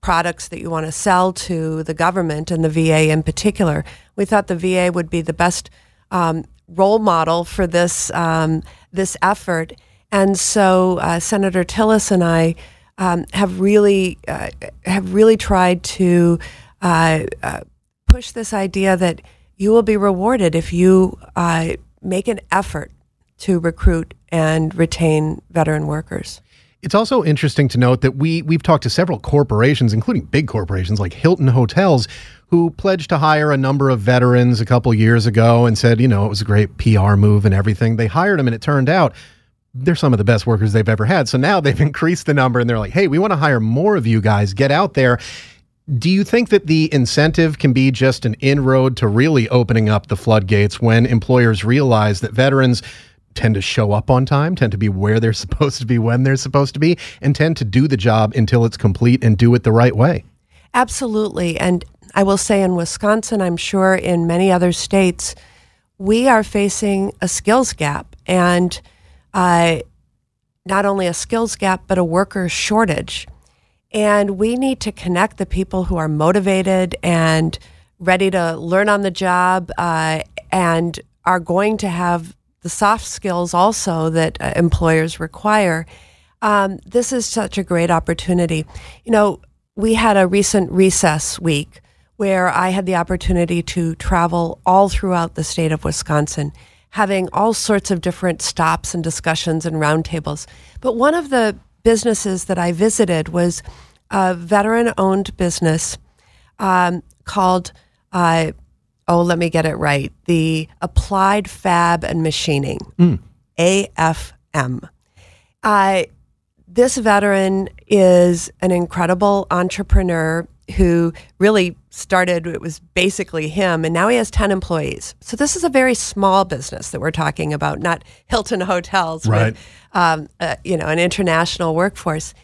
products that you want to sell to the government and the VA in particular. We thought the VA would be the best um, role model for this um, this effort, and so uh, Senator Tillis and I um, have really uh, have really tried to uh, uh push this idea that you will be rewarded if you uh, make an effort to recruit and retain veteran workers. It's also interesting to note that we we've talked to several corporations, including big corporations like Hilton Hotels, who pledged to hire a number of veterans a couple years ago and said, you know, it was a great PR move and everything. They hired them, and it turned out they're some of the best workers they've ever had. So now they've increased the number, and they're like, hey, we want to hire more of you guys. Get out there. Do you think that the incentive can be just an inroad to really opening up the floodgates when employers realize that veterans tend to show up on time, tend to be where they're supposed to be when they're supposed to be, and tend to do the job until it's complete and do it the right way. Absolutely. And I will say in Wisconsin, I'm sure in many other states, we are facing a skills gap and uh, not only a skills gap, but a worker shortage. And we need to connect the people who are motivated and ready to learn on the job uh, and are going to have the soft skills also that uh, employers require. Um, this is such a great opportunity. You know, we had a recent recess week where I had the opportunity to travel all throughout the state of Wisconsin, having all sorts of different stops and discussions and roundtables. But one of the businesses that I visited was a veteran owned business um, called uh, oh, let me get it right, the Applied Fab and Machining, mm. AFM. Uh, this veteran is an incredible entrepreneur who really started, it was basically him, and now he has 10 employees. So this is a very small business that we're talking about, not Hilton Hotels, right. with, um, uh, you know, an international workforce.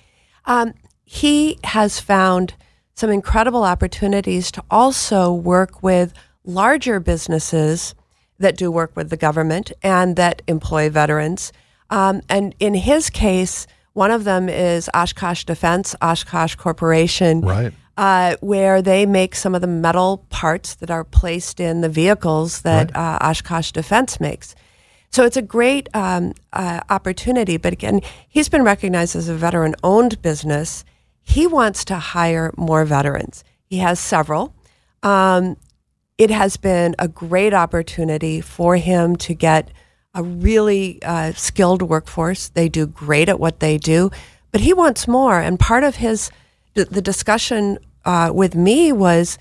Um, he has found some incredible opportunities to also work with larger businesses that do work with the government and that employ veterans. Um, and in his case, one of them is Oshkosh Defense, Oshkosh Corporation, right. uh, where they make some of the metal parts that are placed in the vehicles that right. uh, Oshkosh Defense makes. So it's a great um, uh, opportunity. But again, he's been recognized as a veteran owned business. He wants to hire more veterans. He has several. Um, it has been a great opportunity for him to get a really uh, skilled workforce. They do great at what they do, but he wants more. And part of his the discussion uh, with me was,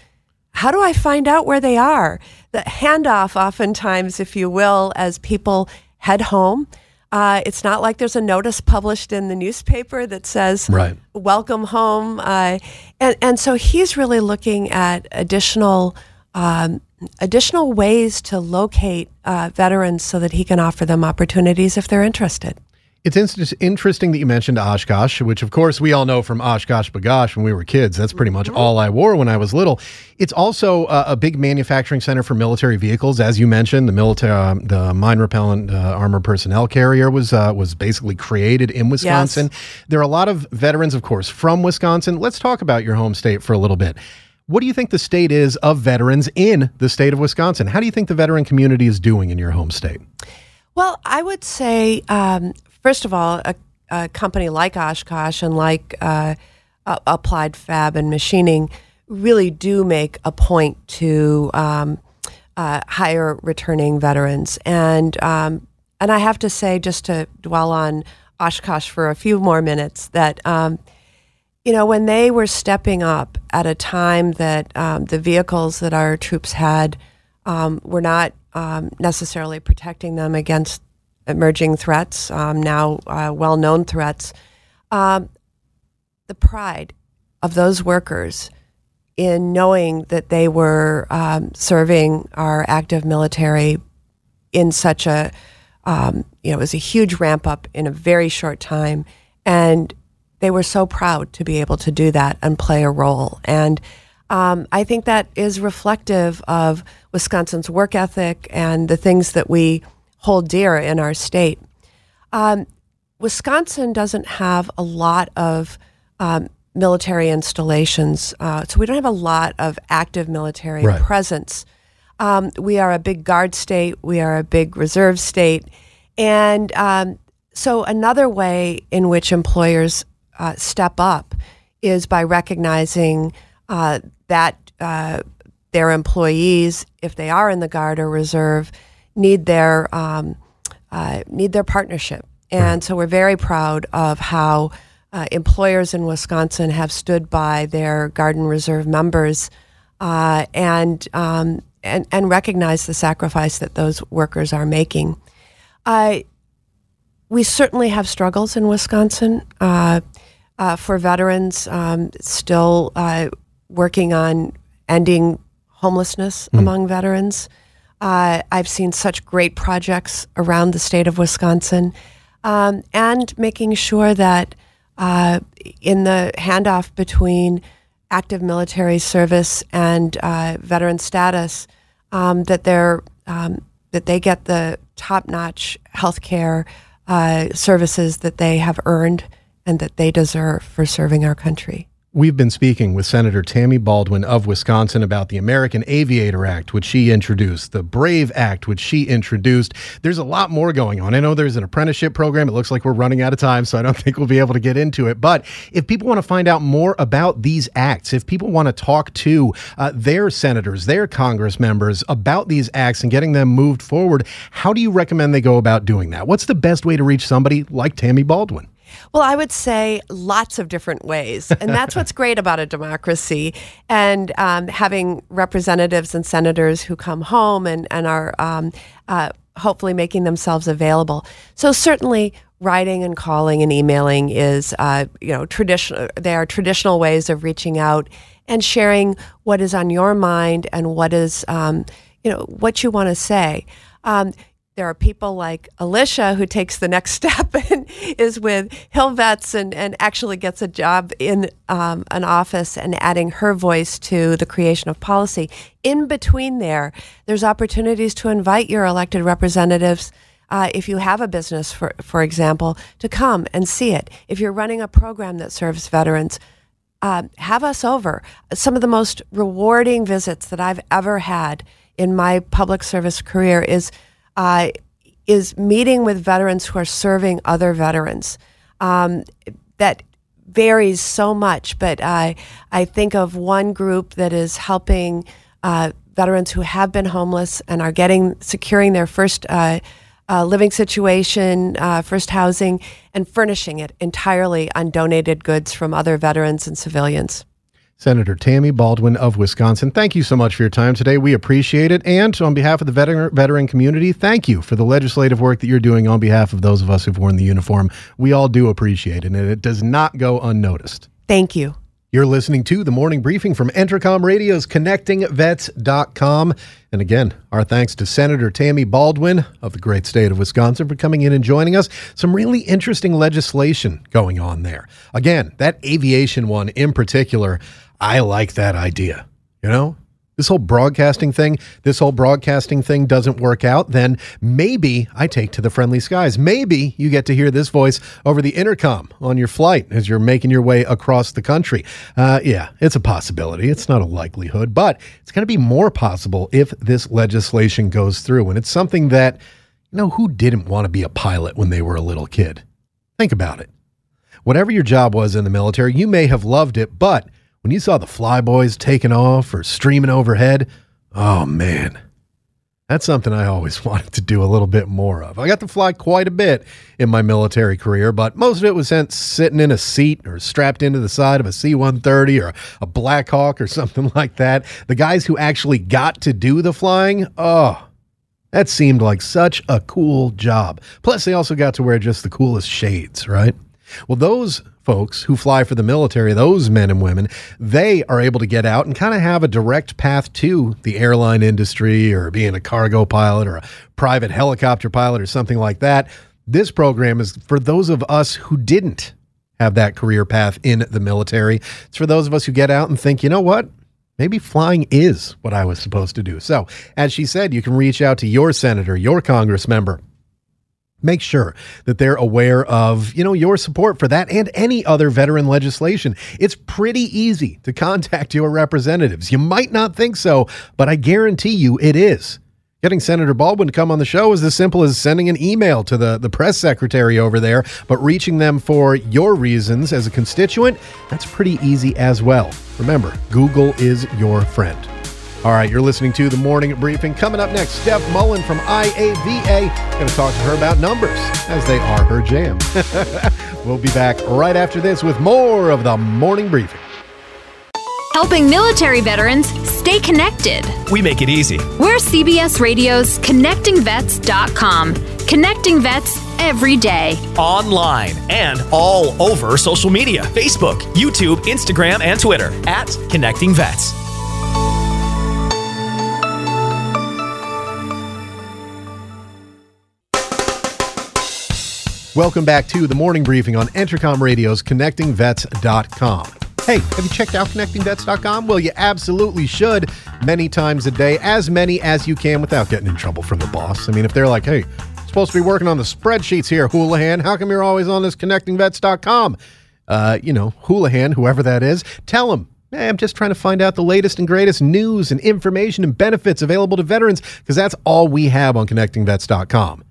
how do I find out where they are? The handoff, oftentimes, if you will, as people head home. Uh, it's not like there's a notice published in the newspaper that says right. "Welcome home," uh, and and so he's really looking at additional um, additional ways to locate uh, veterans so that he can offer them opportunities if they're interested. It's in- interesting that you mentioned Oshkosh, which of course we all know from OshKosh B'gosh when we were kids. That's pretty much all I wore when I was little. It's also uh, a big manufacturing center for military vehicles, as you mentioned. The military, uh, the mine repellent uh, armor personnel carrier was uh, was basically created in Wisconsin. Yes. There are a lot of veterans, of course, from Wisconsin. Let's talk about your home state for a little bit. What do you think the state is of veterans in the state of Wisconsin? How do you think the veteran community is doing in your home state? Well, I would say um, first of all, a, a company like Oshkosh and like uh, Applied Fab and Machining really do make a point to um, uh, hire returning veterans, and um, and I have to say, just to dwell on Oshkosh for a few more minutes, that um, you know when they were stepping up at a time that um, the vehicles that our troops had um, were not necessarily protecting them against emerging threats, um, now uh, well known threats, um, the pride of those workers in knowing that they were um, serving our active military in such a, um, you know, it was a huge ramp up in a very short time. And they were so proud to be able to do that and play a role. And um, I think that is reflective of Wisconsin's work ethic and the things that we hold dear in our state. Um, Wisconsin doesn't have a lot of um, military installations, uh, so we don't have a lot of active military right. presence. Um, we are a big guard state, we are a big reserve state, and um, so another way in which employers uh, step up is by recognizing uh, that uh, their employees, if they are in the guard or reserve, need their um, uh, need their partnership. And so we're very proud of how uh, employers in Wisconsin have stood by their Garden Reserve members uh, and, um, and and recognize the sacrifice that those workers are making. We certainly have struggles in Wisconsin uh, uh, for veterans. Um, still uh, working on ending homelessness mm. among veterans. Uh, I've seen such great projects around the state of Wisconsin, um, and making sure that uh, in the handoff between active military service and uh, veteran status, um, that they're um, that they get the top-notch health care uh, services that they have earned and that they deserve for serving our country. We've been speaking with Senator Tammy Baldwin of Wisconsin about the American Aviator Act, which she introduced, the BRAVE Act, which she introduced. There's a lot more going on. I know there's an apprenticeship program. It looks like we're running out of time, so I don't think we'll be able to get into it. But if people want to find out more about these acts, if people want to talk to uh, their senators, their Congress members about these acts and getting them moved forward, how do you recommend they go about doing that? What's the best way to reach somebody like Tammy Baldwin? Well, I would say lots of different ways. And that's what's great about a democracy and um, having representatives and senators who come home and, and are um, uh, hopefully making themselves available. So, certainly, writing and calling and emailing is, uh, you know, traditional. They are traditional ways of reaching out and sharing what is on your mind and what is, um, you know, what you want to say. Um, there are people like Alicia who takes the next step and is with Hill Vets and, and actually gets a job in um, an office and adding her voice to the creation of policy. In between there, there's opportunities to invite your elected representatives. Uh, if you have a business, for, for example, to come and see it. If you're running a program that serves veterans, uh, have us over. Some of the most rewarding visits that I've ever had in my public service career is uh, is meeting with veterans who are serving other veterans. Um, that varies so much, but I I think of one group that is helping uh, veterans who have been homeless and are getting securing their first uh, uh, living situation, uh, first housing, and furnishing it entirely on donated goods from other veterans and civilians. Senator Tammy Baldwin of Wisconsin, thank you so much for your time today. We appreciate it. And on behalf of the veteran, veteran community, thank you for the legislative work that you're doing on behalf of those of us who've worn the uniform. We all do appreciate it, and it does not go unnoticed. Thank you. You're listening to the morning briefing from Entercom Radio's ConnectingVets.com. And again, our thanks to Senator Tammy Baldwin of the great state of Wisconsin for coming in and joining us. Some really interesting legislation going on there. Again, that aviation one in particular, I like that idea. You know, this whole broadcasting thing, this whole broadcasting thing doesn't work out, then maybe I take to the friendly skies. Maybe you get to hear this voice over the intercom on your flight as you're making your way across the country. Uh, yeah, it's a possibility. It's not a likelihood, but it's going to be more possible if this legislation goes through. And it's something that, you know, who didn't want to be a pilot when they were a little kid? Think about it. Whatever your job was in the military, you may have loved it, but when you saw the flyboys taking off or streaming overhead, oh man, that's something I always wanted to do a little bit more of. I got to fly quite a bit in my military career, but most of it was sitting in a seat or strapped into the side of a C 130 or a Black Hawk or something like that. The guys who actually got to do the flying, oh, that seemed like such a cool job. Plus, they also got to wear just the coolest shades, right? Well, those folks who fly for the military, those men and women, they are able to get out and kind of have a direct path to the airline industry or being a cargo pilot or a private helicopter pilot or something like that. This program is for those of us who didn't have that career path in the military. It's for those of us who get out and think, you know what? Maybe flying is what I was supposed to do. So, as she said, you can reach out to your senator, your congress member, make sure that they're aware of you know your support for that and any other veteran legislation it's pretty easy to contact your representatives you might not think so but i guarantee you it is Getting Senator Baldwin to come on the show is as simple as sending an email to the, the press secretary over there, but reaching them for your reasons as a constituent, that's pretty easy as well. Remember, Google is your friend. All right, you're listening to the morning briefing. Coming up next, Steph Mullen from IAVA. Going to talk to her about numbers, as they are her jam. we'll be back right after this with more of the morning briefing. Helping military veterans stay connected. We make it easy. We're CBS Radio's ConnectingVets.com. Connecting vets every day. Online and all over social media Facebook, YouTube, Instagram, and Twitter at Connecting Vets. Welcome back to the morning briefing on Entercom Radio's ConnectingVets.com. Hey, have you checked out ConnectingVets.com? Well, you absolutely should many times a day, as many as you can without getting in trouble from the boss. I mean, if they're like, hey, supposed to be working on the spreadsheets here, Houlihan, how come you're always on this ConnectingVets.com? Uh, you know, Houlihan, whoever that is, tell them Hey, I'm just trying to find out the latest and greatest news and information and benefits available to veterans because that's all we have on connectingvets.com.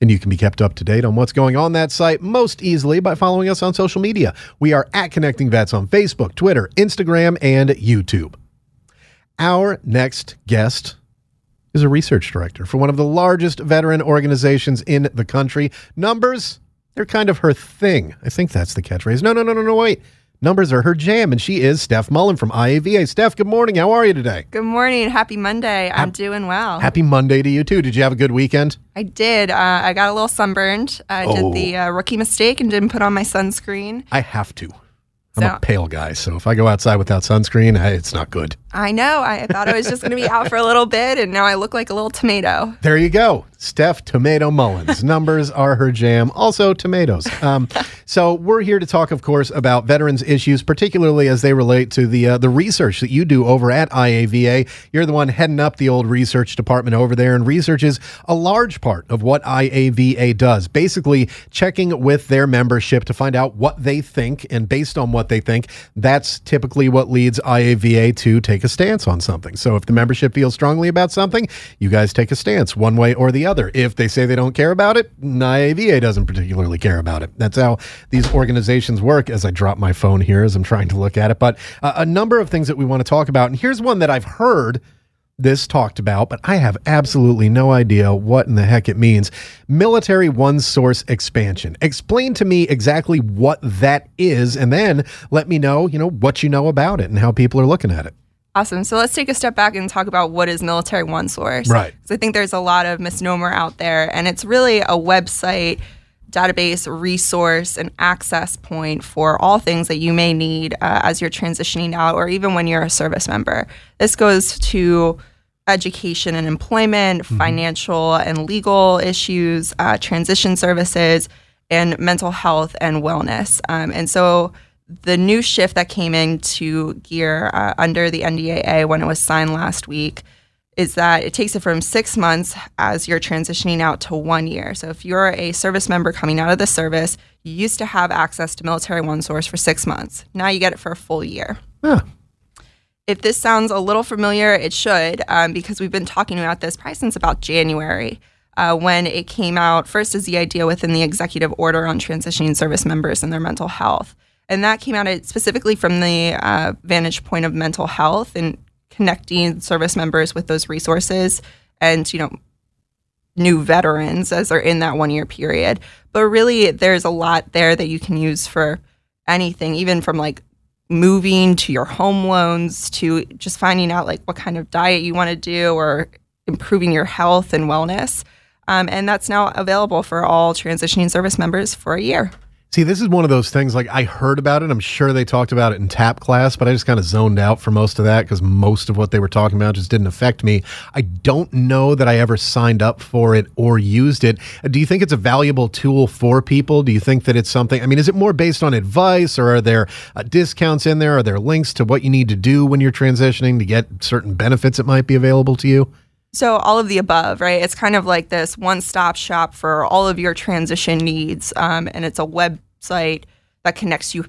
And you can be kept up to date on what's going on that site most easily by following us on social media. We are at Connecting Vets on Facebook, Twitter, Instagram, and YouTube. Our next guest is a research director for one of the largest veteran organizations in the country. Numbers, they're kind of her thing. I think that's the catchphrase. No, no, no, no, no, wait. Numbers are her jam, and she is Steph Mullen from IAVA. Steph, good morning. How are you today? Good morning. Happy Monday. I'm doing well. Happy Monday to you, too. Did you have a good weekend? I did. Uh, I got a little sunburned. I Oh. did the uh, rookie mistake and didn't put on my sunscreen. I have to. I'm So- a pale guy, so if I go outside without sunscreen, I, it's not good. I know. I thought I was just going to be out for a little bit, and now I look like a little tomato. There you go. Steph Tomato Mullins. Numbers are her jam. Also, tomatoes. Um, so we're here to talk, of course, about veterans issues, particularly as they relate to the uh, the research that you do over at IAVA. You're the one heading up the old research department over there, and research is a large part of what IAVA does. Basically, checking with their membership to find out what they think, and based on what they think, that's typically what leads IAVA to take a stance on something. So if the membership feels strongly about something, you guys take a stance one way or the other. If they say they don't care about it, IAVA doesn't particularly care about it. That's how these organizations work. As I drop my phone here as I'm trying to look at it, but uh, a number of things that we want to talk about. And here's one that I've heard this talked about, but I have absolutely no idea what in the heck it means. Military one source expansion. Explain to me exactly what that is, and then let me know, you know, what you know about it and how people are looking at it. Awesome. So let's take a step back and talk about what is Military One Source. Right. Because I think there's a lot of misnomer out there, and it's really a website database, resource, and access point for all things that you may need uh, as you're transitioning out or even when you're a service member. This goes to education and employment, mm-hmm. financial and legal issues, uh, transition services, and mental health and wellness. Um, and so the new shift that came into gear uh, under the NDAA when it was signed last week is that it takes it from six months as you're transitioning out to one year. So if you're a service member coming out of the service, you used to have access to Military One Source for six months. Now you get it for a full year. Huh. If this sounds a little familiar, it should, um, because we've been talking about this probably since about January. Uh, when it came out first as the idea within the executive order on transitioning service members and their mental health. And that came out specifically from the uh, vantage point of mental health and connecting service members with those resources and, you know, new veterans as they're in that one year period. But really, there's a lot there that you can use for anything, even from like moving to your home loans to just finding out like what kind of diet you want to do or improving your health and wellness. Um, and that's now available for all transitioning service members for a year. See, this is one of those things like I heard about it. I'm sure they talked about it in TAP class, but I just kind of zoned out for most of that because most of what they were talking about just didn't affect me. I don't know that I ever signed up for it or used it. Uh, do you think it's a valuable tool for people? Do you think that it's something? I mean, is it more based on advice or are there uh, discounts in there? Are there links to what you need to do when you're transitioning to get certain benefits that might be available to you? So, all of the above, right? It's kind of like this one stop shop for all of your transition needs. Um, and it's a website that connects you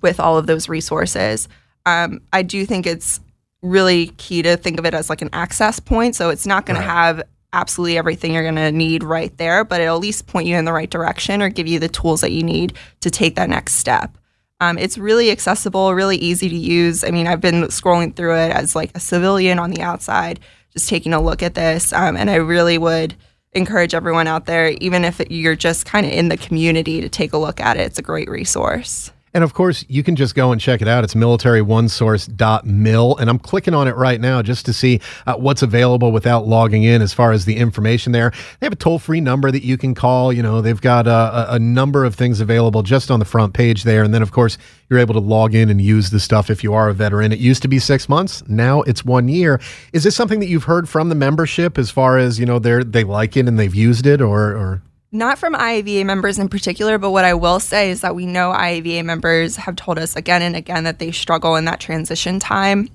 with all of those resources. Um, I do think it's really key to think of it as like an access point. So, it's not going right. to have absolutely everything you're going to need right there, but it'll at least point you in the right direction or give you the tools that you need to take that next step. Um, it's really accessible, really easy to use. I mean, I've been scrolling through it as like a civilian on the outside just taking a look at this. Um, and I really would encourage everyone out there, even if you're just kind of in the community, to take a look at it. It's a great resource. And of course, you can just go and check it out. It's militaryonesource.mil. And I'm clicking on it right now just to see uh, what's available without logging in as far as the information there. They have a toll free number that you can call. You know, they've got a, a, number of things available just on the front page there. And then, of course, you're able to log in and use the stuff if you are a veteran. It used to be six months. Now it's one year. Is this something that you've heard from the membership as far as, you know, they're, they like it and they've used it or, or not from IAVA members in particular, but what I will say is that we know IAVA members have told us again and again that they struggle in that transition time.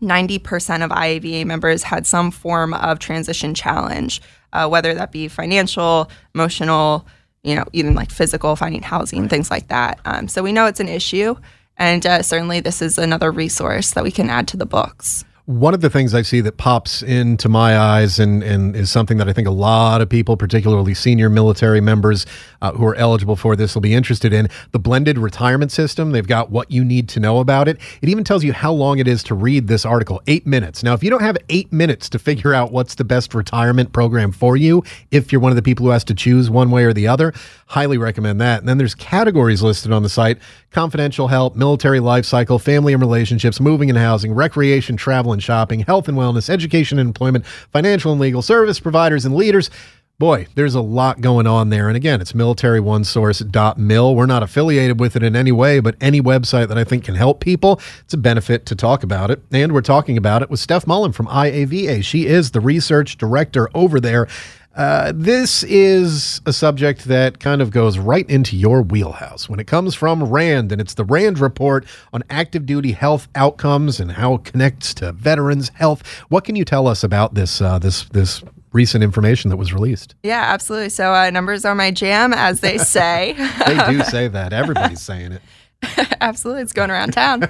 90% of IAVA members had some form of transition challenge, uh, whether that be financial, emotional, you know, even like physical, finding housing, things like that. Um, so we know it's an issue. And uh, certainly, this is another resource that we can add to the books. One of the things I see that pops into my eyes and, and is something that I think a lot of people, particularly senior military members uh, who are eligible for this, will be interested in the blended retirement system. They've got what you need to know about it. It even tells you how long it is to read this article eight minutes. Now, if you don't have eight minutes to figure out what's the best retirement program for you, if you're one of the people who has to choose one way or the other, highly recommend that. And then there's categories listed on the site confidential help, military life cycle, family and relationships, moving and housing, recreation, travel shopping, health and wellness, education and employment, financial and legal service providers and leaders. Boy, there's a lot going on there. And again, it's militaryonesource.mil. We're not affiliated with it in any way, but any website that I think can help people, it's a benefit to talk about it. And we're talking about it with Steph Mullen from IAVA. She is the research director over there. Uh, this is a subject that kind of goes right into your wheelhouse when it comes from RAND, and it's the RAND report on active duty health outcomes and how it connects to veterans' health. What can you tell us about this uh, this this recent information that was released? Yeah, absolutely. So uh, numbers are my jam, as they say. they do say that. Everybody's saying it. Absolutely, it's going around town.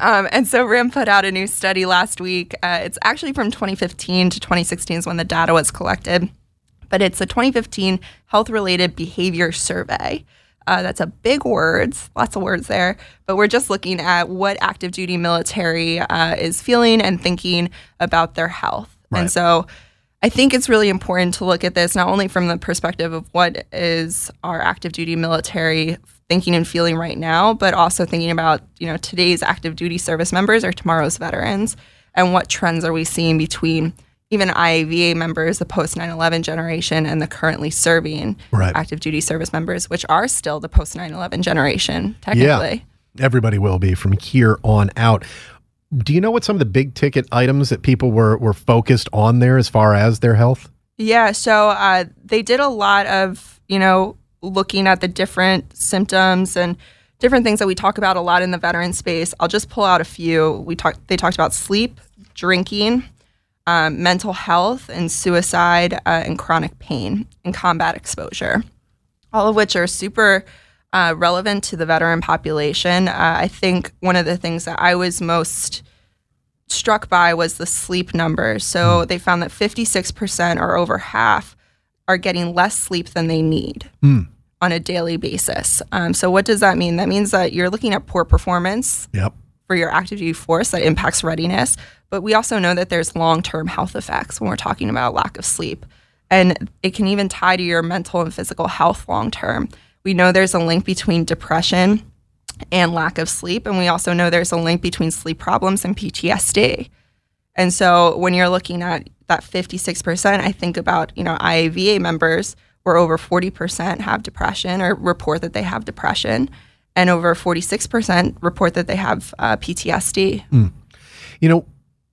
um, and so RAND put out a new study last week. Uh, it's actually from 2015 to 2016 is when the data was collected but it's a 2015 health related behavior survey. Uh, that's a big words, lots of words there. But we're just looking at what active duty military uh, is feeling and thinking about their health. Right. And so I think it's really important to look at this not only from the perspective of what is our active duty military thinking and feeling right now, but also thinking about you know today's active duty service members or tomorrow's veterans and what trends are we seeing between even IAVA members, the post 9 11 generation, and the currently serving Right. active duty service members, which are still the post 9 11 generation, technically. Yeah, everybody will be from here on out. Do you know what some of the big ticket items that people were were focused on there as far as their health? Yeah, so uh, they did a lot of, you know, looking at the different symptoms and different things that we talk about a lot in the veteran space. I'll just pull out a few. We talked. They talked about sleep, drinking, um, mental health, and suicide, uh, and chronic pain and combat exposure, all of which are super uh, relevant to the veteran population. Uh, I think one of the things that I was most struck by was the sleep numbers. So they found that 56% or over half are getting less sleep than they need on a daily basis. Um, so what does that mean? That means that you're looking at poor performance Yep. for your active duty force that impacts readiness. But we also know that there's long term health effects when we're talking about lack of sleep. And it can even tie to your mental and physical health long term. We know there's a link between depression and lack of sleep. And we also know there's a link between sleep problems and PTSD. And so when you're looking at that 56%, I think about, you know, IAVA members where over 40% have depression or report that they have depression. And over 46% report that they have uh, PTSD. You know,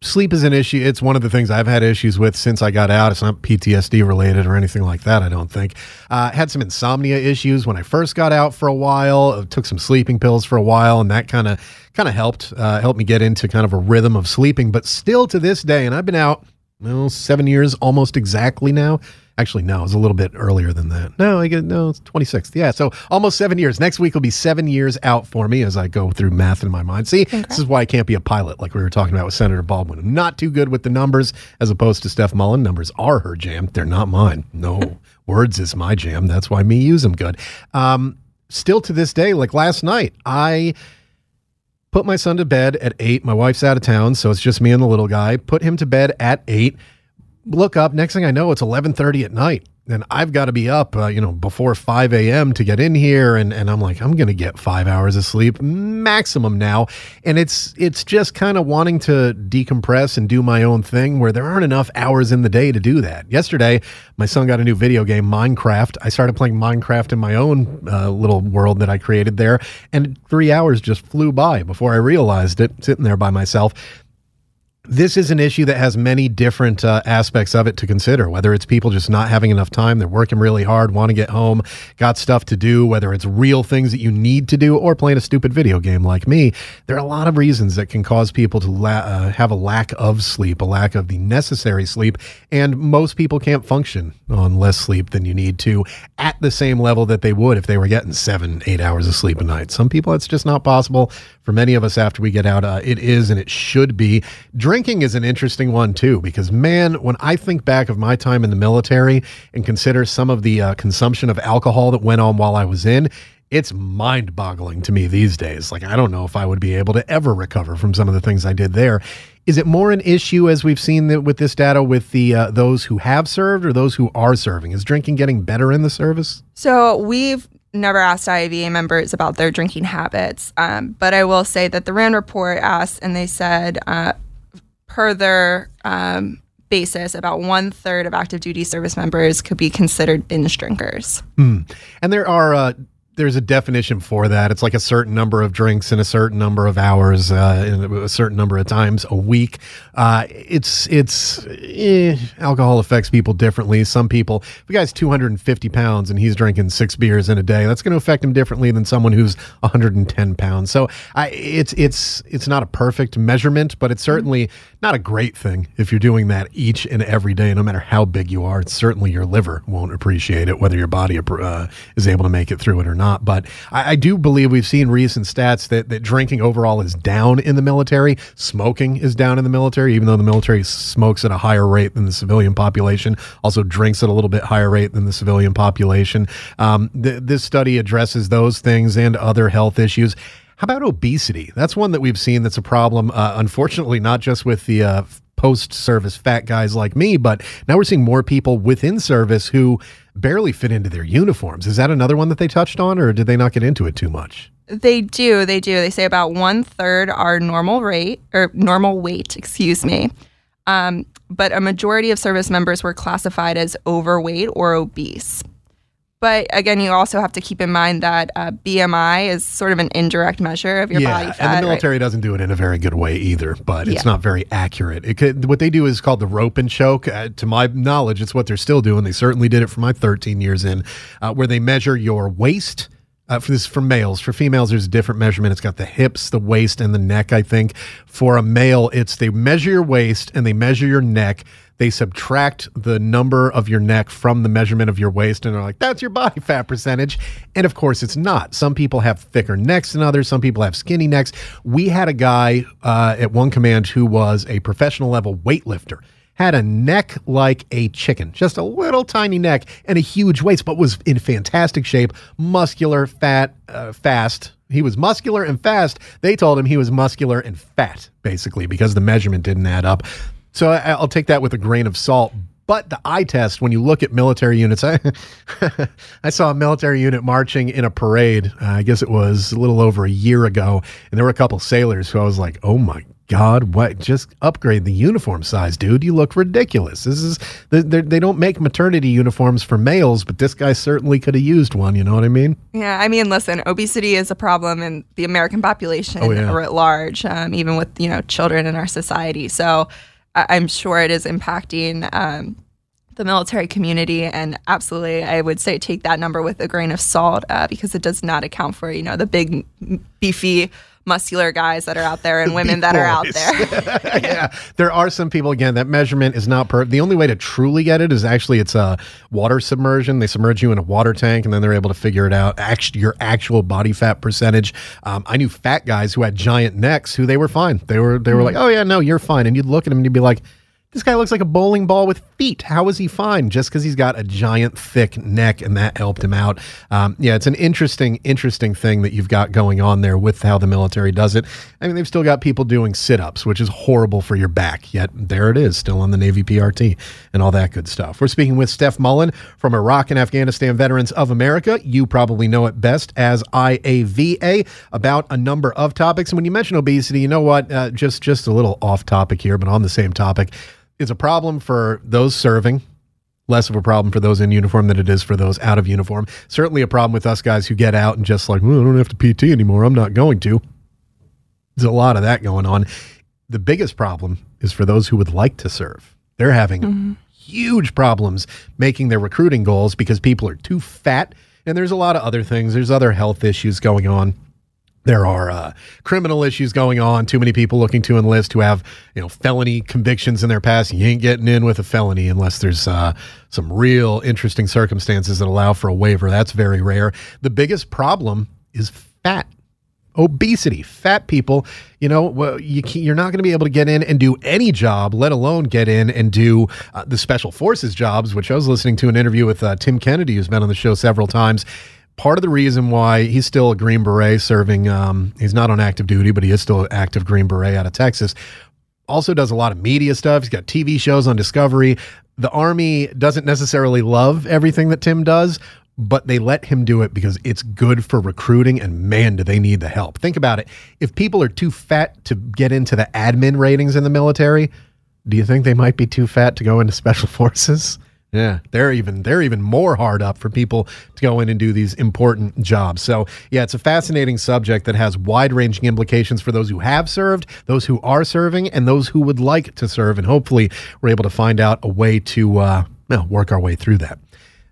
sleep is an issue. It's one of the things I've had issues with since I got out. It's not PTSD related or anything like that, I don't think. Uh, had some insomnia issues when I first got out for a while. Took some sleeping pills for a while, and that kind of kind of helped uh, helped me get into kind of a rhythm of sleeping. But still to this day, and I've been out well, seven years almost exactly now. Actually, no, it was a little bit earlier than that. No, I get no, it's 26th. Yeah, so almost seven years. Next week will be seven years out for me as I go through math in my mind. See, this is why I can't be a pilot, like we were talking about with Senator Baldwin. I'm not too good with the numbers, as opposed to Steph Mullen. Numbers are her jam; they're not mine. No, words is my jam. That's why me use them good. Um, still to this day, like last night, I put my son to bed at eight. My wife's out of town, so it's just me and the little guy. Put him to bed at eight. Look up. Next thing I know, it's eleven thirty at night, and I've got to be up, uh, you know, before five a.m. to get in here. And and I'm like, I'm gonna get five hours of sleep maximum now. And it's it's just kind of wanting to decompress and do my own thing, where there aren't enough hours in the day to do that. Yesterday, my son got a new video game, Minecraft. I started playing Minecraft in my own uh, little world that I created there, and three hours just flew by before I realized it, sitting there by myself this is an issue that has many different uh, aspects of it to consider. Whether it's people just not having enough time, they're working really hard, want to get home, got stuff to do, whether it's real things that you need to do or playing a stupid video game like me, there are a lot of reasons that can cause people to la- uh, have a lack of sleep, a lack of the necessary sleep. And most people can't function on less sleep than you need to at the same level that they would if they were getting seven, eight hours of sleep a night. Some people, it's just not possible. For many of us, after we get out, uh, it is and it should be. Drinking is an interesting one, too, because man, when I think back of my time in the military and consider some of the uh, consumption of alcohol that went on while I was in, it's mind boggling to me these days. Like, I don't know if I would be able to ever recover from some of the things I did there. Is it more an issue as we've seen with this data with the uh, those who have served or those who are serving? Is drinking getting better in the service? So we've never asked IAVA members about their drinking habits, um, but I will say that the RAND report asked, and they said, uh, per their um, basis, about one third of active duty service members could be considered binge drinkers. Hmm. And there are uh, there's a definition for that. It's like a certain number of drinks in a certain number of hours, uh, in a certain number of times a week. Uh, it's it's eh, alcohol affects people differently. Some people, if a guy's 250 pounds and he's drinking six beers in a day, that's going to affect him differently than someone who's 110 pounds. So I, it's it's it's not a perfect measurement, but it's certainly not a great thing if you're doing that each and every day, no matter how big you are. Certainly your liver won't appreciate it, whether your body uh, is able to make it through it or not. But I, I do believe we've seen recent stats that, that drinking overall is down in the military. Smoking is down in the military, even though the military smokes at a higher rate than the civilian population, also drinks at a little bit higher rate than the civilian population. Um, th- this study addresses those things and other health issues. How about obesity? That's one that we've seen that's a problem, uh, unfortunately, not just with the uh, post service fat guys like me, but now we're seeing more people within service who barely fit into their uniforms. Is that another one that they touched on, or did they not get into it too much? They do. They do. They say about one third are normal rate or normal weight, excuse me. Um, but a majority of service members were classified as overweight or obese. But again, you also have to keep in mind that uh, BMI is sort of an indirect measure of your yeah, body fat. and the right? military doesn't do it in a very good way either. But it's Yeah. not very accurate. It could, what they do is called the rope and choke. Uh, to my knowledge, it's what they're still doing. They certainly did it for my 13 years in, uh, where they measure your waist. Uh, for this for males, for females, there's a different measurement. It's got the hips, the waist, and the neck. I think for a male, it's they measure your waist and they measure your neck. They subtract the number of your neck from the measurement of your waist, and they're like, "That's your body fat percentage." And of course, it's not. Some people have thicker necks than others. Some people have skinny necks. We had a guy uh, at one command who was a professional level weightlifter had a neck like a chicken, just a little tiny neck and a huge waist, but was in fantastic shape, muscular, fat, uh, fast. He was muscular and fast. They told him he was muscular and fat, basically, because the measurement didn't add up. So I, I'll take that with a grain of salt. But the eye test, when you look at military units, I, I saw a military unit marching in a parade. Uh, I guess it was a little over a year ago, and there were a couple sailors who I was like, "Oh my God, what? Just upgrade the uniform size, dude. You look ridiculous. This is they, don't make maternity uniforms for males, but this guy certainly could have used one. You know what I mean? Yeah, I mean, listen, obesity is a problem in the American population Oh, yeah. writ large, um, even with you know children in our society. So I- I'm sure it is impacting um, the military community, and absolutely, I would say take that number with a grain of salt uh, because it does not account for you know the big, beefy, muscular guys that are out there and women that are out there. yeah, there are some people. Again, that measurement is not perfect. The only way to truly get it is actually it's a water submersion. They submerge you in a water tank, and then they're able to figure it out. Actually, your actual body fat percentage. Um, I knew fat guys who had giant necks who they were fine. They were they were like, oh yeah, no, you're fine. And you'd look at them and you'd be like. This guy looks like a bowling ball with feet. How is he fine? Just because he's got a giant, thick neck, and that helped him out. Um, yeah, it's an interesting, interesting thing that you've got going on there with how the military does it. I mean, they've still got people doing sit-ups, which is horrible for your back. Yet there it is, still on the Navy PRT and all that good stuff. We're speaking with Steph Mullen from Iraq and Afghanistan Veterans of America. You probably know it best as IAVA about a number of topics. And when you mention obesity, you know what? Uh, just just a little off topic here, but on the same topic, it's a problem for those serving. Less of a problem for those in uniform than it is for those out of uniform. Certainly a problem with us guys who get out and just like, well, I don't have to PT anymore. I'm not going to. There's a lot of that going on. The biggest problem is for those who would like to serve. They're having mm-hmm. huge problems making their recruiting goals because people are too fat. And there's a lot of other things. There's other health issues going on. There are uh, criminal issues going on. Too many people looking to enlist who have, you know, felony convictions in their past. You ain't getting in with a felony unless there's uh, some real interesting circumstances that allow for a waiver. That's very rare. The biggest problem is fat obesity fat people you know well, you you're not going to be able to get in and do any job let alone get in and do uh, the special forces jobs which i was listening to an interview with uh, tim kennedy who's been on the show several times part of the reason why he's still a green beret serving um, he's not on active duty but he is still an active green beret out of texas also does a lot of media stuff. He's got TV shows on Discovery. The Army doesn't necessarily love everything that Tim does, but they let him do it because it's good for recruiting. And man, do they need the help. Think about it. If people are too fat to get into the admin ratings in the military, do you think they might be too fat to go into special forces? Yeah, they're even they're even more hard up for people to go in and do these important jobs. So yeah, it's a fascinating subject that has wide-ranging implications for those who have served, those who are serving, and those who would like to serve. And hopefully, we're able to find out a way to uh, work our way through that.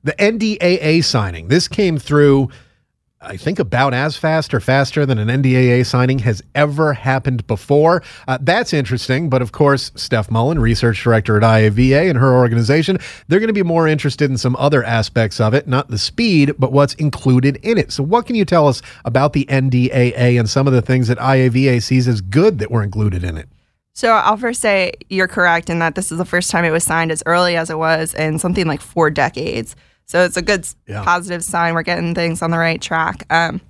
The NDAA signing this came through. I think about as fast or faster than an NDAA signing has ever happened before. Uh, that's interesting. But of course, Steph Mullen, research director at IAVA and her organization, they're going to be more interested in some other aspects of it, not the speed, but what's included in it. So, what can you tell us about the NDAA and some of the things that IAVA sees as good that were included in it? So I'll first say you're correct in that this is the first time it was signed as early as it was in something like four decades. So it's a good Yeah. positive sign. We're getting things on the right track. Um,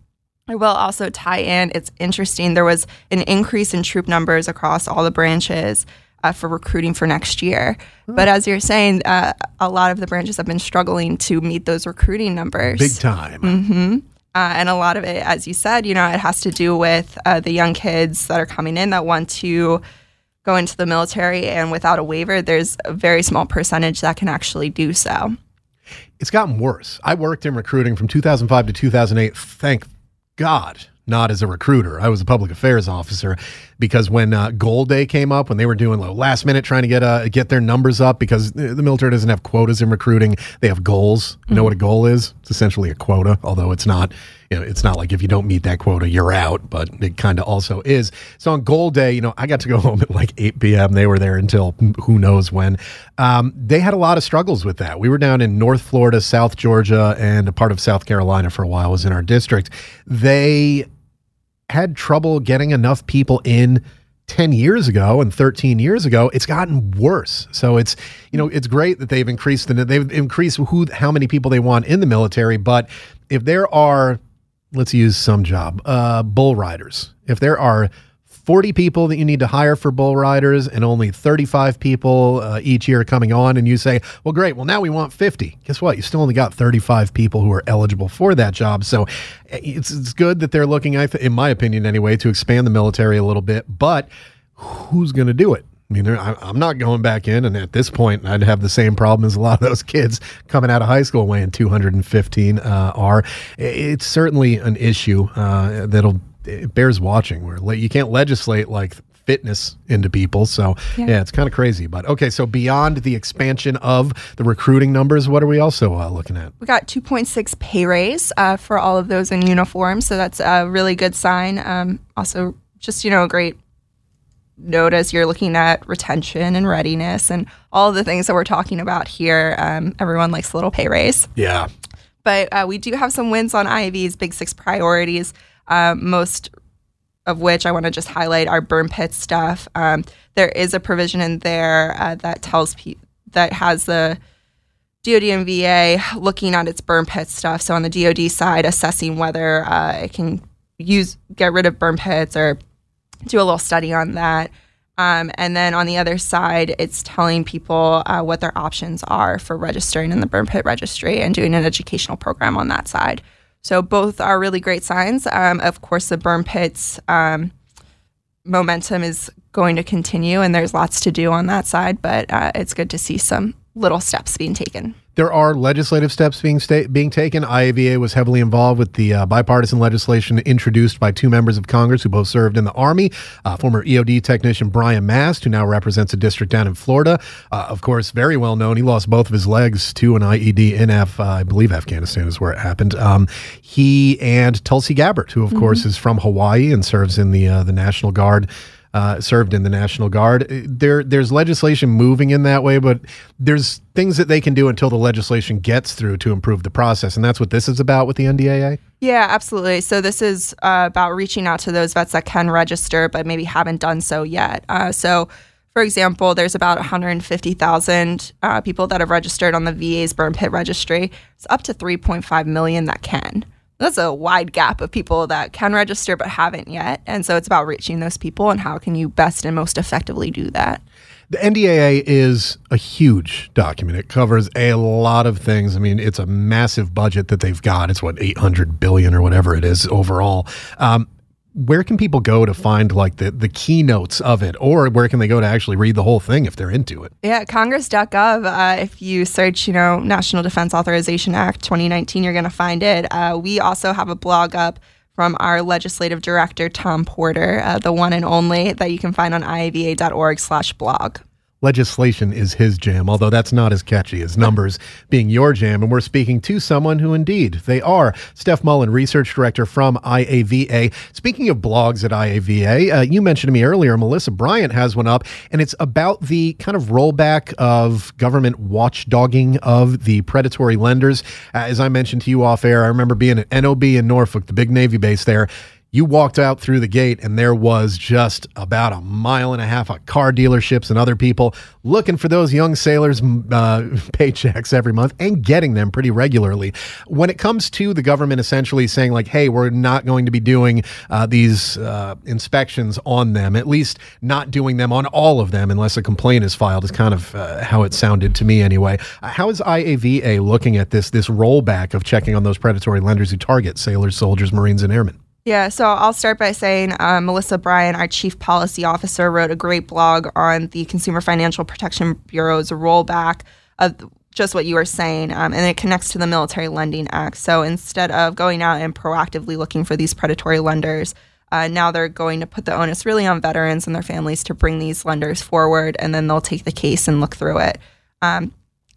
I will also tie in. It's interesting. There was an increase in troop numbers across all the branches uh, for recruiting for next year. But as you're saying, uh, a lot of the branches have been struggling to meet those recruiting numbers. Big time. hmm Uh, and a lot of it, as you said, you know, it has to do with uh, the young kids that are coming in that want to go into the military, and without a waiver, there's a very small percentage that can actually do so. It's gotten worse. I worked in recruiting from 2005 to 2008. Thank God not as a recruiter. I was a public affairs officer because when uh, Goal Day came up, when they were doing like, last minute trying to get uh, get their numbers up, because the military doesn't have quotas in recruiting, they have goals. You know what a goal is? It's essentially a quota, although it's not. You know, it's not like if you don't meet that quota, you're out, but it kind of also is. So on Goal Day, you know, I got to go home at like 8 p.m. They were there until who knows when. Um, they had a lot of struggles with that. We were down in North Florida, South Georgia, and a part of South Carolina for a while was in our district. They had trouble getting enough people in 10 years ago and 13 years ago it's gotten worse. So it's you know it's great that they've increased and the they've increased who how many people they want in the military but if there are let's use some job uh bull riders if there are 40 people that you need to hire for bull riders and only 35 people uh, each year coming on and you say well great. Well now we want 50 guess what? You still only got 35 people who are eligible for that job. So it's, it's good that they're looking in my opinion anyway to expand the military a little bit but who's going to do it? I mean, I'm not going back in, and at this point, I'd have the same problem as a lot of those kids coming out of high school weighing 215 uh, are. It's certainly an issue uh, that'll it bears watching. Where you can't legislate like fitness into people, so Yeah. yeah, it's kind of crazy. But okay, so beyond the expansion of the recruiting numbers, what are we also uh, looking at? We got 2.6 pay raise uh, for all of those in uniform, so that's a really good sign. Um, also, just you know, a great note as you're looking at retention and readiness and all the things that we're talking about here. Um, everyone likes a little pay raise, Yeah, but uh, we do have some wins on IAVA's Big Six priorities. Um, most of which I want to just highlight our burn pit stuff. Um, there is a provision in there uh, that tells people that has the DoD and VA looking at its burn pit stuff. So on the DoD side, assessing whether uh, it can use get rid of burn pits or do a little study on that. Um, and then on the other side, it's telling people uh, what their options are for registering in the burn pit registry and doing an educational program on that side. So both are really great signs. Um, of course, the burn pits um, momentum is going to continue, and there's lots to do on that side. But uh, it's good to see some little steps being taken. There are legislative steps being sta- being taken. IAVA was heavily involved with the uh, bipartisan legislation introduced by two members of Congress who both served in the Army. Uh, former EOD technician Brian Mast, who now represents a district down in Florida, uh, of course, very well known. He lost both of his legs to an IED in Af- uh, I believe Afghanistan is where it happened. Um, he and Tulsi Gabbard, who of course is from Hawaii and serves in the uh, the National Guard uh, served in the National Guard. Uh, There, there's legislation moving in that way, but there's things that they can do until the legislation gets through to improve the process, and that's what this is about with the NDAA. Yeah, absolutely. So this is uh, about reaching out to those vets that can register but maybe haven't done so yet. Uh, so, for example, there's about 150,000 uh, people that have registered on the VA's burn pit registry. It's up to 3.5 million that can. That's a wide gap of people that can register but haven't yet. And so it's about reaching those people and how can you best and most effectively do that. The NDAA is a huge document. It covers a lot of things. I mean, it's a massive budget that they've got. It's what 800 billion or whatever it is overall. Um, where can people go to find like the the keynotes of it, or where can they go to actually read the whole thing if they're into it? Yeah, Congress.gov. Uh, if you search, you know, National Defense Authorization Act 2019, you're going to find it. Uh, we also have a blog up from our legislative director, Tom Porter, uh, the one and only that you can find on iava.org slash blog. Legislation is his jam, although that's not as catchy as numbers being your jam. And we're speaking to someone who indeed they are. Steph Mullen, research director from IAVA. Speaking of blogs at IAVA, uh, you mentioned to me earlier, Melissa Bryant has one up, and it's about the kind of rollback of government watchdogging of the predatory lenders. Uh, as I mentioned to you off air, I remember being at NOB in Norfolk, the big Navy base there. You walked out through the gate, and there was just about a mile and a half of car dealerships and other people looking for those young sailors' uh, paychecks every month and getting them pretty regularly. When it comes to the government essentially saying, like, hey, we're not going to be doing uh, these uh, inspections on them, at least not doing them on all of them unless a complaint is filed, is kind of uh, how it sounded to me anyway. Uh, how is IAVA looking at this, this rollback of checking on those predatory lenders who target sailors, soldiers, Marines, and airmen? Yeah, so I'll start by saying uh, Melissa Bryant, our chief policy officer, wrote a great blog on the Consumer Financial Protection Bureau's rollback of just what you were saying, um, and it connects to the Military Lending Act. So instead of going out and proactively looking for these predatory lenders, uh, now they're going to put the onus really on veterans and their families to bring these lenders forward, and then they'll take the case and look through it. Um,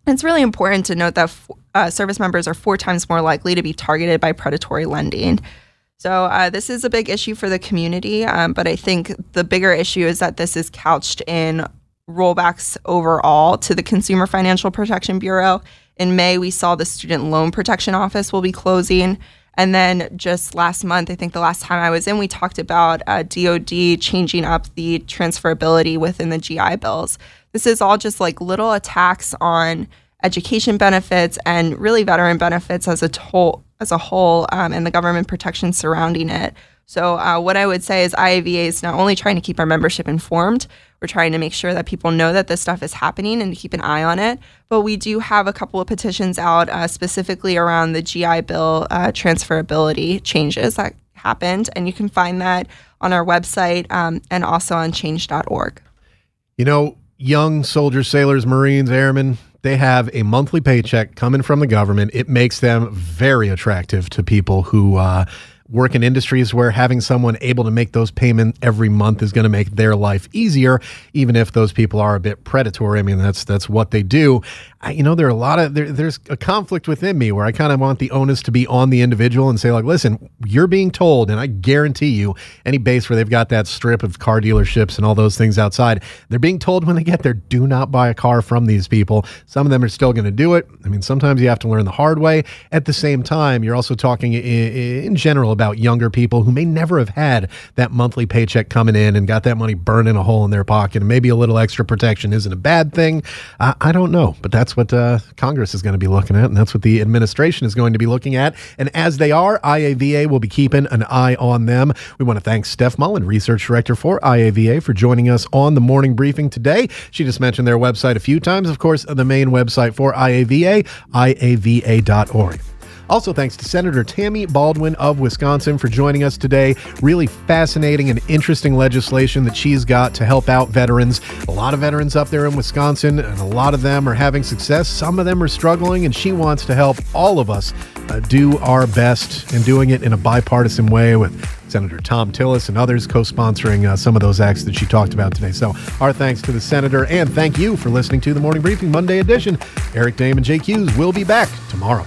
it's really important to note that uh, service members are four times more likely to be targeted by predatory lending. So uh, this is a big issue for the community, um, but I think the bigger issue is that this is couched in rollbacks overall to the Consumer Financial Protection Bureau. In May, we saw the Student Loan Protection Office will be closing. And then just last month, I think the last time I was in, we talked about uh, DoD changing up the transferability within the GI bills. This is all just like little attacks on education benefits and really veteran benefits as a whole, as a whole, um, and the government protection surrounding it. So, uh, what I would say is IAVA is not only trying to keep our membership informed, we're trying to make sure that people know that this stuff is happening and to keep an eye on it. But we do have a couple of petitions out uh, specifically around the GI Bill uh, transferability changes that happened. And you can find that on our website um, and also on change.org. You know, young soldiers, sailors, Marines, airmen, they have a monthly paycheck coming from the government. It makes them very attractive to people who uh, work in industries where having someone able to make those payments every month is going to make their life easier, even if those people are a bit predatory. I mean, that's that's what they do. I, you know, there are a lot of there, there's a conflict within me where I kind of want the onus to be on the individual and say like, listen, you're being told, and I guarantee you, any base where they've got that strip of car dealerships and all those things outside, they're being told when they get there, do not buy a car from these people. Some of them are still going to do it. I mean, sometimes you have to learn the hard way. At the same time, you're also talking in, in general about younger people who may never have had that monthly paycheck coming in and got that money burning a hole in their pocket. And maybe a little extra protection isn't a bad thing. Uh, I don't know, but that's what uh, Congress is going to be looking at, and that's what the administration is going to be looking at. And as they are, IAVA will be keeping an eye on them. We want to thank Steph Mullen, Research Director for IAVA, for joining us on the morning briefing today. She just mentioned their website a few times. Of course, the main website for IAVA, IAVA.org. Also, thanks to Senator Tammy Baldwin of Wisconsin for joining us today. Really fascinating and interesting legislation that she's got to help out veterans. A lot of veterans up there in Wisconsin, and a lot of them are having success. Some of them are struggling, and she wants to help all of us uh, do our best and doing it in a bipartisan way with Senator Thom Tillis and others co sponsoring uh, some of those acts that she talked about today. So, our thanks to the Senator, and thank you for listening to the Morning Briefing Monday edition. Eric Dehm and Jake Hughes will be back tomorrow